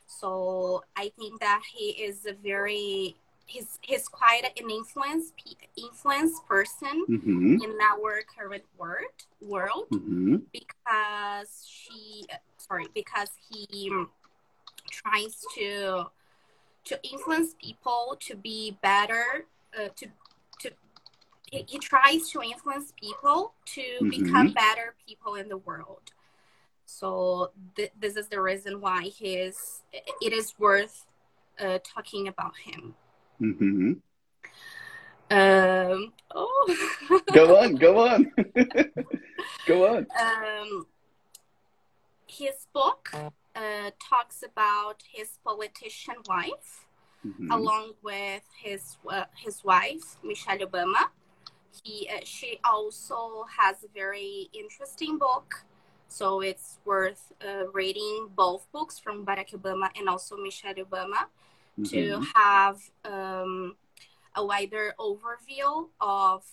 So I think that he is a very he's he's quite an influence influence person Mm-hmm. in our current world world Mm-hmm. because she sorry because he tries to to influence people to be better uh, to to he, he tries to influence people to Mhm. become better people in the world so th- this is the reason why his it is worth uh, talking about him Mm-hmm. um, oh. (laughs) Go on, go on. (laughs) go on. Um, his book uh, talks about his politician wife, Uhum. along with his uh, his wife Michelle Obama. He uh, she also has a very interesting book, so it's worth uh, reading both books from Barack Obama and also Michelle Obama to have um, a wider overview of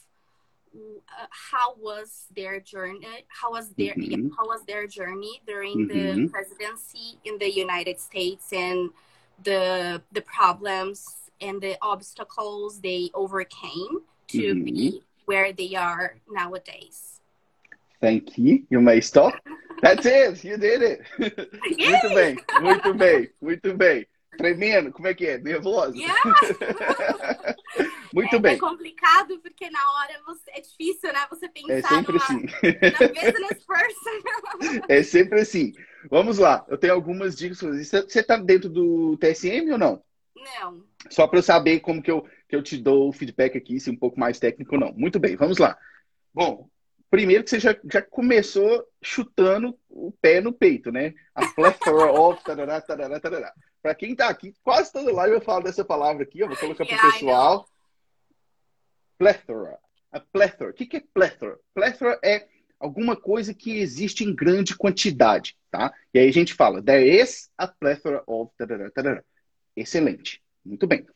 uh, how was their journey how was their yeah, Mhm. how was their journey during the Mhm. presidency in the United States and the the problems and the obstacles they overcame to Mhm. be where they are nowadays. Thank you. You may stop. (laughs) That's it. You did it. (laughs) Muito bem, muito bem, muito bem. Tremendo, como é que é? Nervosa? (laughs) Yeah. (laughs) Muito é, bem. é complicado porque na hora você, é difícil, né? Você pensar É sempre numa, assim. na business person. (laughs) É sempre assim. Vamos lá. Eu tenho algumas dicas. Você Você está dentro do TSM ou não? Não. Só para eu saber como que eu, que eu te dou o feedback aqui, se um pouco mais técnico ou não. Muito bem, vamos lá. Bom, primeiro que você já, já começou chutando o pé no peito, né? A plethora of tarará, tarará, tarará. Para quem tá aqui, quase toda live eu falo dessa palavra aqui, eu vou colocar pro Yeah, I pessoal. Plethora. A plethora. O que, que é plethora? Plethora é alguma coisa que existe em grande quantidade, tá? E aí a gente fala, there is a plethora of tarará, tarará. Excelente. Muito bem.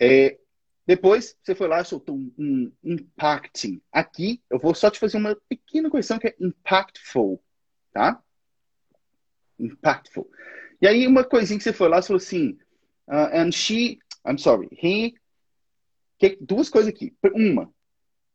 É, depois, você foi lá e soltou um, um impacting. Aqui, eu vou só te fazer uma pequena correção que é impactful, tá? Impactful. E aí, uma coisinha que você foi lá, você falou assim, uh, and she, I'm sorry, he, que, duas coisas aqui. Uma,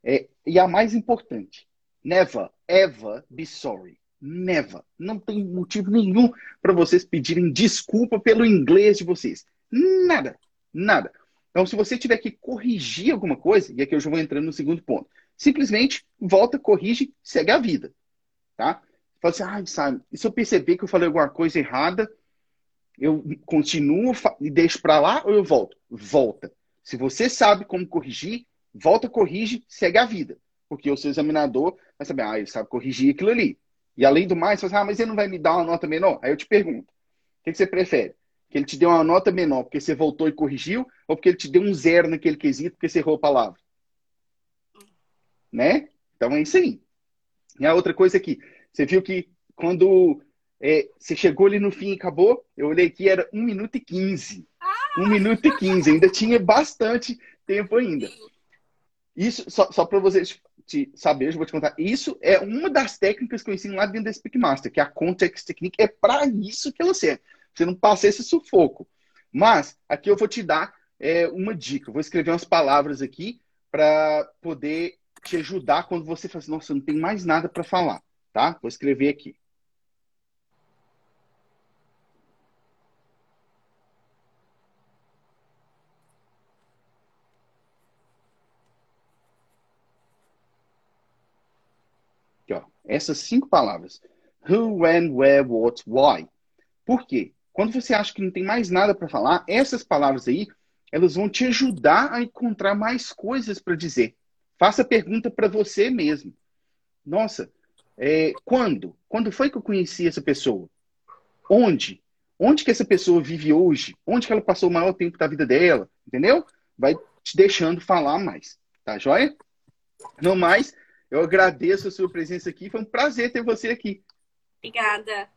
é, e a mais importante, never, ever be sorry. Never. Não tem motivo nenhum para vocês pedirem desculpa pelo inglês de vocês. Nada. Nada. Então, se você tiver que corrigir alguma coisa, e aqui eu já vou entrando no segundo ponto, simplesmente volta, corrige, segue a vida. Tá? Fala assim, ah, Simon, e se eu perceber que eu falei alguma coisa errada, eu continuo e deixo para lá ou eu volto? Volta. Se você sabe como corrigir, volta, corrige, segue a vida. Porque o seu examinador vai saber, ah, ele sabe corrigir aquilo ali. E além do mais, você assim, ah, mas ele não vai me dar uma nota menor? Aí eu te pergunto, o que você prefere? Que ele te deu uma nota menor porque você voltou e corrigiu, ou porque ele te deu um zero naquele quesito porque você errou a palavra? Né? Então é isso aí. E a outra coisa aqui, você viu que quando é, você chegou ali no fim e acabou, eu olhei aqui, era 1 minuto e 15. 1 minuto e 15, ainda tinha bastante tempo ainda. Isso, só, só para vocês te saber, eu vou te contar. Isso é uma das técnicas que eu ensino lá dentro da Speak Master, que é a Context Technique. É para isso que ela serve. Você não passa esse sufoco. Mas aqui eu vou te dar é, uma dica. Eu vou escrever umas palavras aqui para poder te ajudar quando você fala assim, nossa, não tem mais nada para falar, tá? Vou escrever aqui. Aqui, ó. Essas cinco palavras. Who, when, where, what, why. Por quê? Quando você acha que não tem mais nada para falar, essas palavras aí, elas vão te ajudar a encontrar mais coisas para dizer. Faça pergunta para você mesmo. Nossa, é, quando? Quando foi que eu conheci essa pessoa? Onde? Onde que essa pessoa vive hoje? Onde que ela passou o maior tempo da vida dela? Entendeu? Vai te deixando falar mais. Tá joia? No mais, eu agradeço a sua presença aqui. Foi um prazer ter você aqui. Obrigada.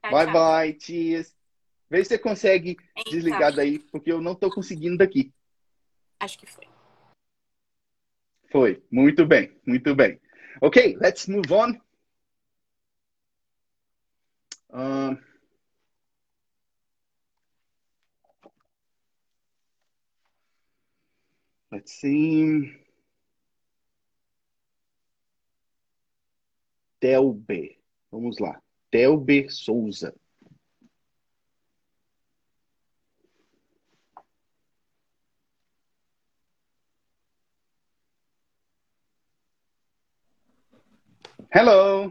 Tchau, Bye, tchau. bye. Cheers. Vê se você consegue Então, desligar daí, porque eu não tô conseguindo daqui. Acho que foi. Foi. Muito bem. Muito bem. Ok, let's move on. Um, let's see. Delbe. Vamos lá. Delbe Souza. Hello.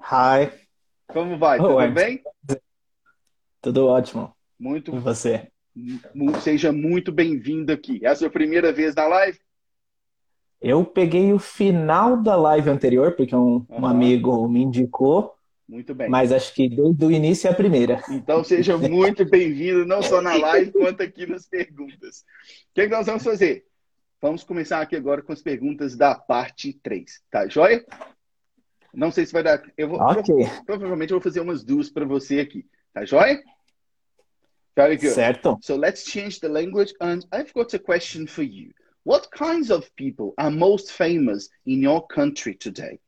Hi, Como vai? Tudo Oi. bem? tudo ótimo. Muito, E você? seja muito bem-vindo aqui. É a sua primeira vez na live? Eu peguei o final da live anterior, porque um, um Aham. amigo me indicou, Muito bem. Mas acho que desde o início é a primeira. Então seja (laughs) muito bem-vindo, não só na live, quanto aqui nas perguntas. O que, é que nós vamos fazer? Vamos começar aqui agora com as perguntas da parte 3. Tá joia? Não sei se vai dar. Eu vou, Ok. Provavelmente eu vou fazer umas duas para você aqui. Tá joia? Very good. Certo? So let's change the language. And I've got a question for you. What kinds of people are most famous in your country today?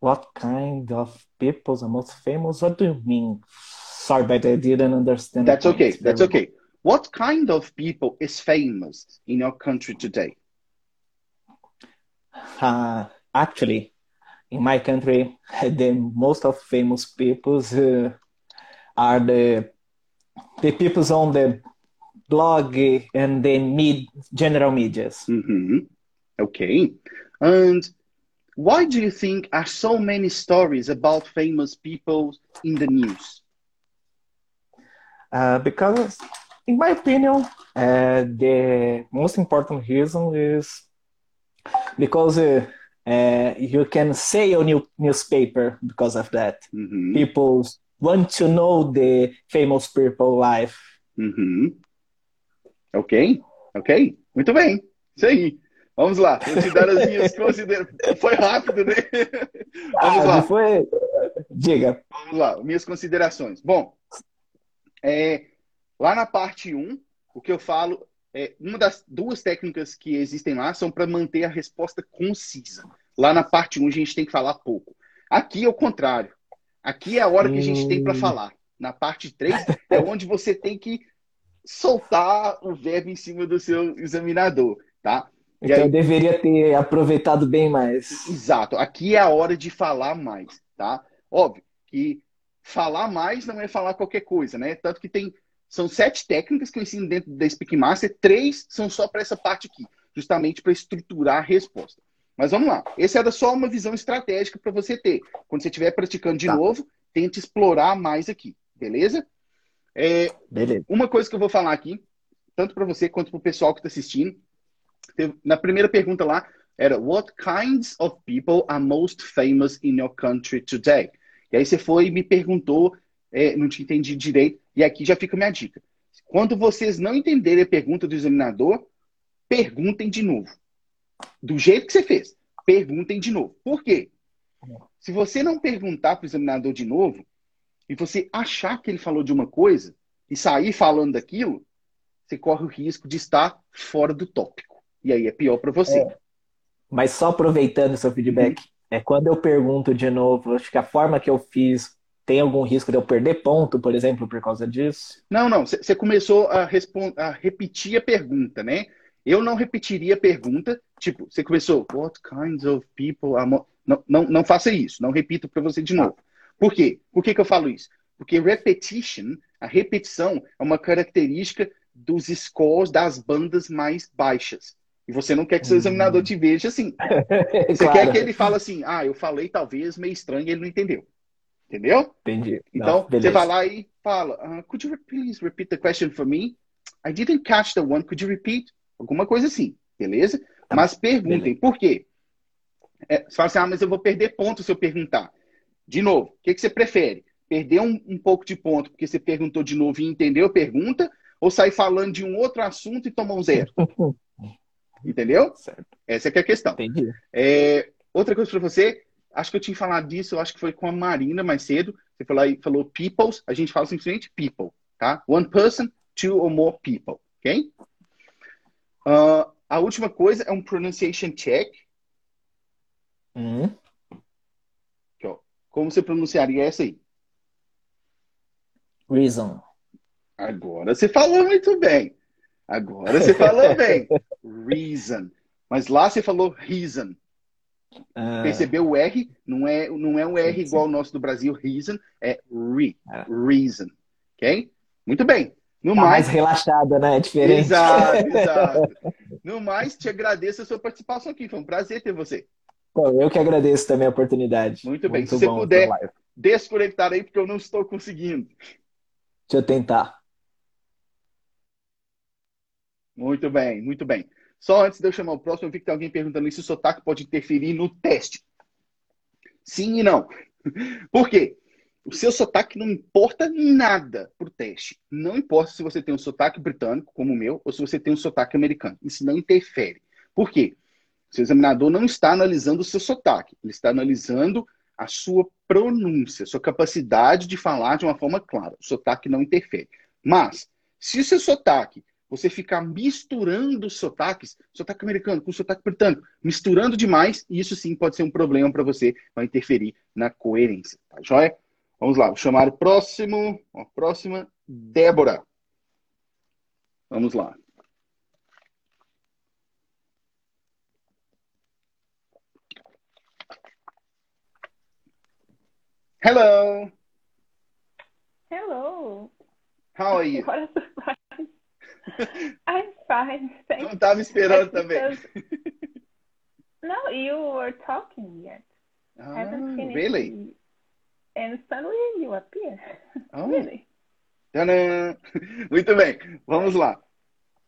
What kind of people are most famous? What do you mean? Sorry, but I didn't understand. That's okay. That's very okay. What kind of people is famous in your country today? Uh, actually, in my country, (laughs) the most of famous peoples uh, are the the peoples on the blog and then mid general medias. hmm Okay. And why do you think are so many stories about famous people in the news? Uh, because, in my opinion, uh, the most important reason is because uh, uh, you can sell new newspaper because of that. hmm People want to know the famous people life. Uhum. Ok, ok. Muito bem. Isso aí. Vamos lá. Vou te dar as minhas (laughs) considerações. Foi rápido, né? Vamos Ah, lá. foi. Diga. Vamos lá. Minhas considerações. Bom, é, lá na parte 1, o que eu falo é uma das duas técnicas que existem lá são para manter a resposta concisa. Lá na parte 1 a gente tem que falar pouco. Aqui é o contrário. Aqui é a hora que a gente tem para Hum. falar. Na parte 3 é onde você tem que soltar o verbo em cima do seu examinador, tá? Então aí- eu deveria ter aproveitado bem mais. Exato. Aqui é a hora de falar mais, tá? Óbvio que falar mais não é falar qualquer coisa, né? Tanto que tem são sete técnicas que eu ensino dentro da Speak Master, três são só para essa parte aqui, justamente para estruturar a resposta. Mas vamos lá. Essa era só uma visão estratégica para você ter. Quando você estiver praticando de Tá. novo, tente explorar mais aqui, beleza? É, Beleza. uma coisa que eu vou falar aqui, tanto para você quanto para o pessoal que está assistindo, na primeira pergunta lá era What kinds of people are most famous in your country today? E aí você foi e me perguntou, é, não te entendi direito, e aqui já fica a minha dica. Quando vocês não entenderem a pergunta do examinador, perguntem de novo. Do jeito que você fez, perguntem de novo. Por quê? Se você não perguntar para o examinador de novo, e você achar que ele falou de uma coisa e sair falando daquilo, você corre o risco de estar fora do tópico. E aí é pior para você. Mas só aproveitando seu feedback, Uhum. é quando eu pergunto de novo, acho que a forma que eu fiz tem algum risco de eu perder ponto, por exemplo, por causa disso? Não, não. Você começou a, a repetir a pergunta, né? Eu não repetiria a pergunta. Tipo, você começou, What kinds of people are mo-" não, não, não faça isso. Não repito para você de novo. Por quê? Por que, que eu falo isso? Porque repetition, a repetição, é uma característica dos scores das bandas mais baixas. E você não quer que seu Hum. examinador te veja assim. (laughs) Você Claro. quer que ele fale assim, ah, eu falei talvez meio estranho e ele não entendeu. Entendeu? Entendi. Não, Então, você beleza. vai lá e fala, "Ah, could you please repeat the question for me? I didn't catch the one, could you repeat? Alguma coisa assim, beleza? Tá, Mas perguntem, beleza. por quê? É, você fala assim, ah, mas eu vou perder ponto se eu perguntar. De novo, o que, que você prefere? Perder um, um pouco de ponto porque você perguntou de novo e entendeu a pergunta? Ou sair falando de um outro assunto e tomar um zero? (laughs) Entendeu? Certo. Essa é que é a questão. Entendi. É, outra coisa para você, acho que eu tinha falado disso, eu acho que foi com a Marina mais cedo. Você falou aí, falou peoples, a gente fala simplesmente people, tá? One person, two or more people, ok? Ah, a última coisa é um pronunciation check. Hum. Como você pronunciaria essa aí? reason. Agora você falou muito bem. Agora você falou (laughs) bem. Reason. Mas lá você falou reason. Ah, Percebeu o R? Não é, não é um R Sim, igual o nosso do Brasil, reason, é re, É. reason. Ok? Muito bem. No tá mais, mais relaxada, né? É diferente. exato, exato. (laughs) No mais, te agradeço a sua participação aqui. Foi um prazer ter você. Pô, eu que agradeço também a oportunidade. Muito bem. Muito Se você bom puder-. Desconectar aí, porque eu não estou conseguindo. Deixa eu tentar. Muito bem, muito bem. Só antes de eu chamar o próximo, eu vi que tem alguém perguntando se o sotaque pode interferir no teste. Sim e não. (laughs) Por quê? O seu sotaque não importa nada pro teste. Não importa se você tem um sotaque britânico, como o meu, ou se você tem um sotaque americano. Isso não interfere. Por quê? O seu examinador não está analisando o seu sotaque. Ele está analisando a sua pronúncia, sua capacidade de falar de uma forma clara. O sotaque não interfere. Mas, se o seu sotaque, você ficar misturando sotaques, sotaque americano com sotaque britânico, misturando demais, isso sim pode ser um problema para você, vai interferir na coerência, tá joia? Vamos lá, vou chamar o próximo, a próxima, Débora. Vamos lá. Hello. Hello. How are you? What a surprise. I'm fine. Thanks. Não estava esperando também. No, you were talking yet. Ah, Haven't finished. really? And suddenly you appear. Oh. Really? Tadã! Muito bem, vamos lá.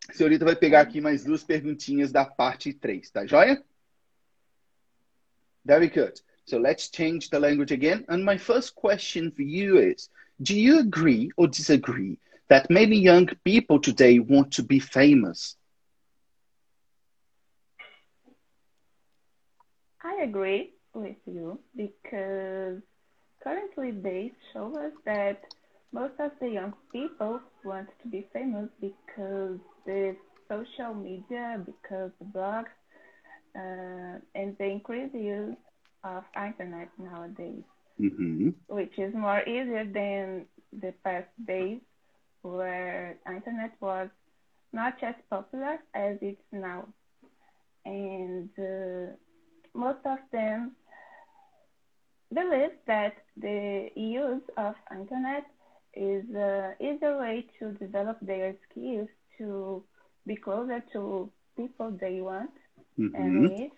A senhorita vai pegar aqui mais duas perguntinhas da parte 3, tá joia? Very good. So let's change the language again. And my first question for you is Do you agree or disagree that many young people today want to be famous? I agree with you because currently they show us that most of the young people want to be famous because the social media, because the blogs, uh, and the increased use of internet nowadays, Uhum. which is more easier than the past days where internet was not as popular as it's now. And uh, most of them believe that the use of internet is an easier way to develop their skills to be closer to people they want mm-hmm. and Uhum.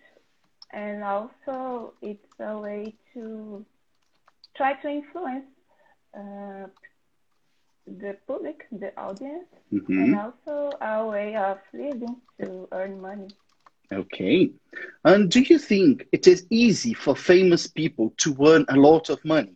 And also it's a way to try to influence uh, the public, the audience, and also a way of living to earn money. Okay. And do you think it is easy for famous people to earn a lot of money?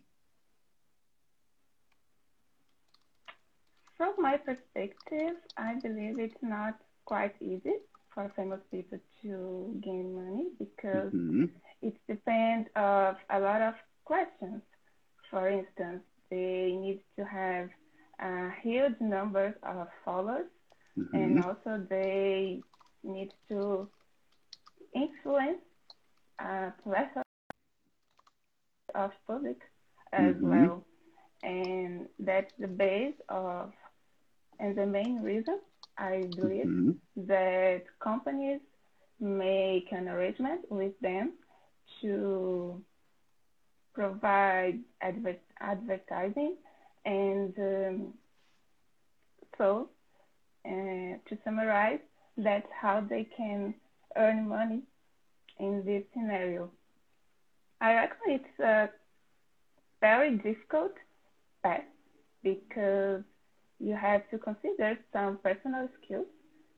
From my perspective, I believe it's not quite easy for famous people to gain money because Uhum. it depends of a lot of questions. For instance, they need to have a huge number of followers, and also they need to influence a plethora of public as Mhm. well. And that's the base of, and the main reason I believe Uhum. that companies make an arrangement with them to provide adver- advertising and um, so uh, to summarize that's how they can earn money in this scenario i reckon it's a very difficult path because you have to consider some personal skills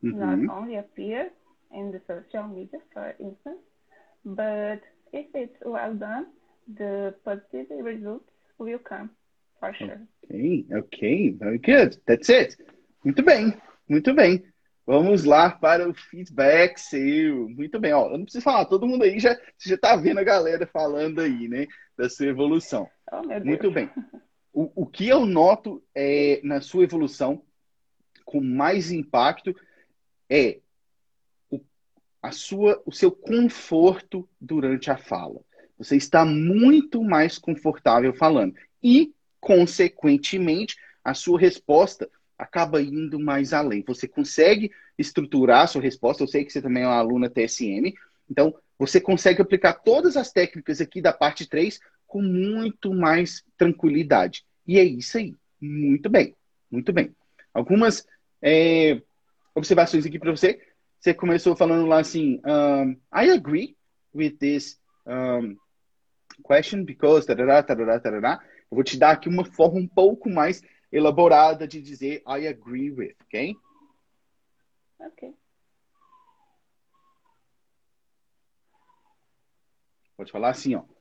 Uhum. not only appear in the social media, for instance, but if it's well done, the positive results will come for sure. Ok, ok, very good. That's it. Muito bem, muito bem. Vamos lá para o feedback seu. Muito bem, ó, eu não preciso falar, todo mundo aí já, já tá vendo a galera falando aí, né, da sua evolução. Oh, meu Deus. Muito bem. (laughs) O, o que eu noto é, na sua evolução com mais impacto é o, a sua, o seu conforto durante a fala. Você está muito mais confortável falando. E, consequentemente, a sua resposta acaba indo mais além. Você consegue estruturar a sua resposta. Eu sei que você também é uma aluna TSM. Então, você consegue aplicar todas as técnicas aqui da parte 3 com muito mais tranquilidade. E é isso aí. Muito bem, muito bem. Algumas é, observações aqui para você. Você começou falando lá assim, um, I agree with this um, question because tarará, tarará, tarará. Eu vou te dar aqui uma forma um pouco mais elaborada de dizer I agree with, ok? Ok. Pode falar assim, ó.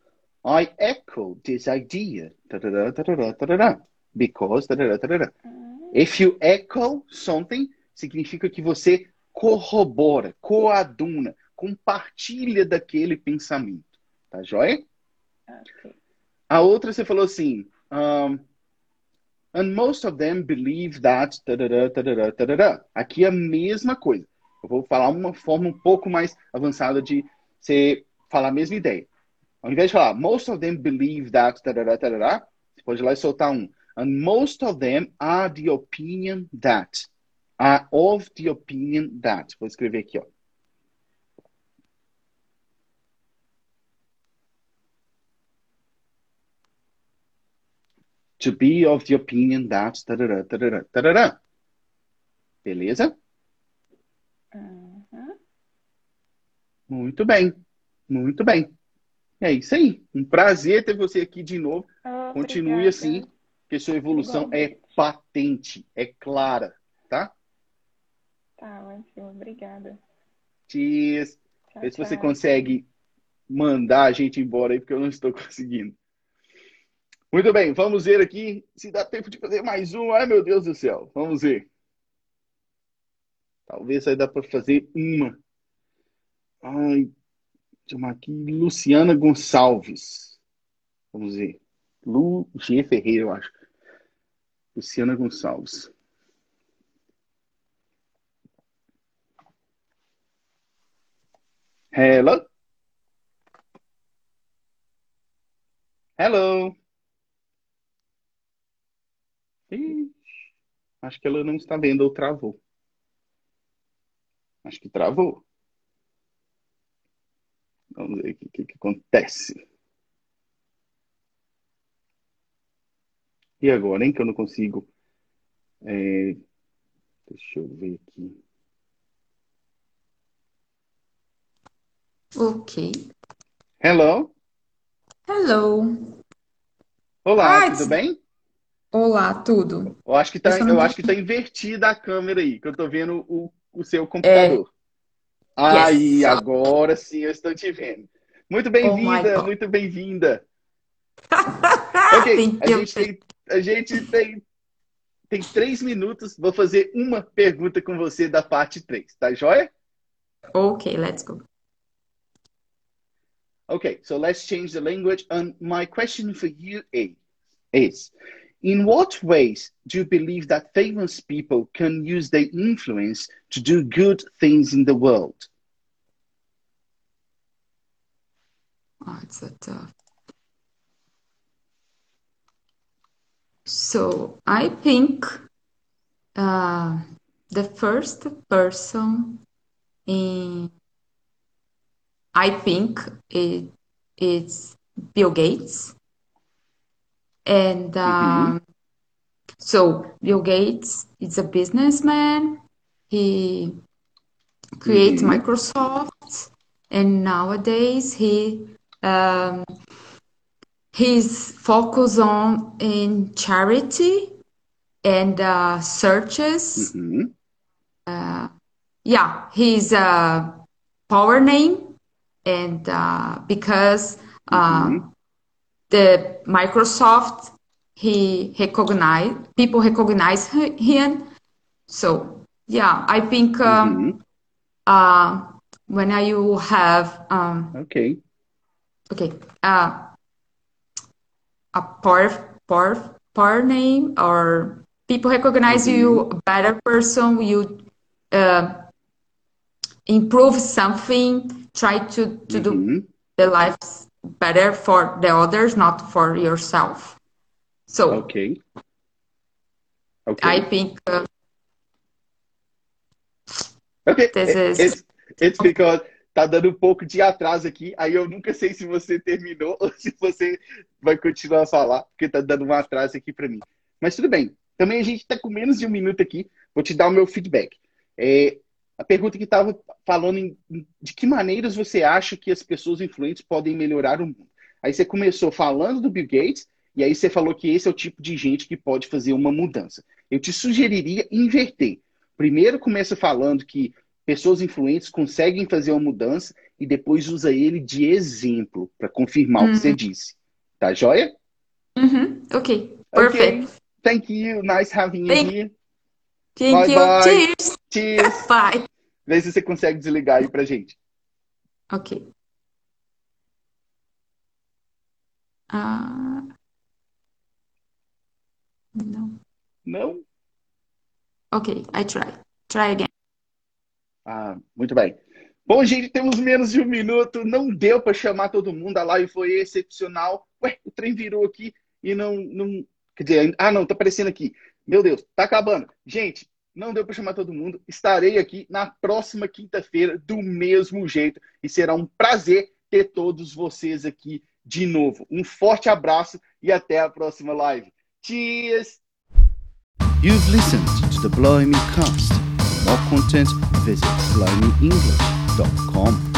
I echo this idea. Because. If you echo something, significa que você corrobora, coaduna, compartilha daquele pensamento. Tá joia? Ok. A outra você falou assim. Um, and most of them believe that. Tarará, tarará, tarará. Aqui é a mesma coisa. Eu vou falar uma forma um pouco mais avançada de você falar a mesma ideia. Ao invés de falar most of them believe that. Tarará, tarará, você pode ir lá e soltar um. And most of them are the opinion that. Are of the opinion that. Vou escrever aqui, ó. To be of the opinion that. Tarará, tarará, tarará. Beleza? Uhum. Muito bem. Muito bem. É isso aí. Um prazer ter você aqui de novo. Continue Obrigada. assim, que sua evolução é patente, é clara, tá? Tá ótimo, obrigada. Cheers. Tchau, Vê se você consegue mandar a gente embora aí, porque eu não estou (laughs) conseguindo. Muito bem, vamos ver aqui se dá tempo de fazer mais um. Ai, meu Deus do céu. Vamos ver. Talvez aí dá para fazer uma. Ai, chama aqui Luciana Gonçalves. Vamos ver. Lu G. Ferreira, eu acho. Luciana Gonçalves. Hello? Hello? Ih, acho que ela não está vendo ou travou. Acho que travou. Vamos ver o que, que, acontece. E agora, hein, que eu não consigo. é, Deixa eu ver aqui. Ok. Hello? Hello. Olá, Ai, tudo bem? Olá, tudo. Eu acho que tá, Eu eu acho que tá invertida a câmera aí, que eu tô vendo o, o seu computador. Aí, Yes. agora sim eu estou te vendo. Muito Oh bem-vinda, God. muito bem-vinda. (laughs) Ok, a gente tem, a gente tem, tem três minutos. Vou fazer uma pergunta com você da parte 3, tá joia? Okay, let's go. Okay, so let's change the language. And my question for you is in what ways do you believe that famous people can use their influence to do good things in the world? Oh, it's a tough. So I think uh, the first person in I think it it's Bill Gates. And um, so Bill Gates is a businessman. He creates Mhm. Microsoft, and nowadays he um, he's focused on in charity and uh, searches. Mhm. Yeah, he's a power name, and uh, because um, the Microsoft he recognize people recognize him. So yeah, I think um, Mhm. uh, when you have um, Okay. okay uh, a power power power name or people recognize you a better person you uh, improve something try to to do Mhm. the lives better for the others not for yourself so Okay. Okay. i think uh, Okay. This is- It's, it's because tá dando um pouco de atraso aqui, aí eu nunca sei se você terminou (laughs) ou se você vai continuar a falar, porque tá dando um atraso aqui para mim. Mas tudo bem. Também a gente tá com menos de um minuto aqui, vou te dar o meu feedback. É, a pergunta que estava falando em, de que maneiras você acha que as pessoas influentes podem melhorar o mundo. Aí você começou falando do Bill Gates, e aí você falou que esse é o tipo de gente que pode fazer uma mudança. Eu te sugeriria inverter. Primeiro começa falando que pessoas influentes conseguem fazer uma mudança e depois usa ele de exemplo para confirmar o que você disse. Tá joia? Okay. Okay. Perfect. Thank you. Nice having you Thank- here. Thank Bye you. bye. Cheers. Cheers. (laughs) Bye. Vê se você consegue desligar aí pra gente. Okay. Ah. no. Não? Okay, I try. Try again. Ah, muito bem. Bom, gente, temos menos de um minuto. Não deu para chamar todo mundo. A live foi excepcional. Ué, o trem virou aqui e não, não. Quer dizer, ah, não, tá aparecendo aqui. Meu Deus, tá acabando. Gente, não deu para chamar todo mundo. Estarei aqui na próxima quinta-feira do mesmo jeito e será um prazer ter todos vocês aqui de novo. Um forte abraço e até a próxima live. Cheers! You've listened to the Cast. For more content, visit blowmeenglish.com.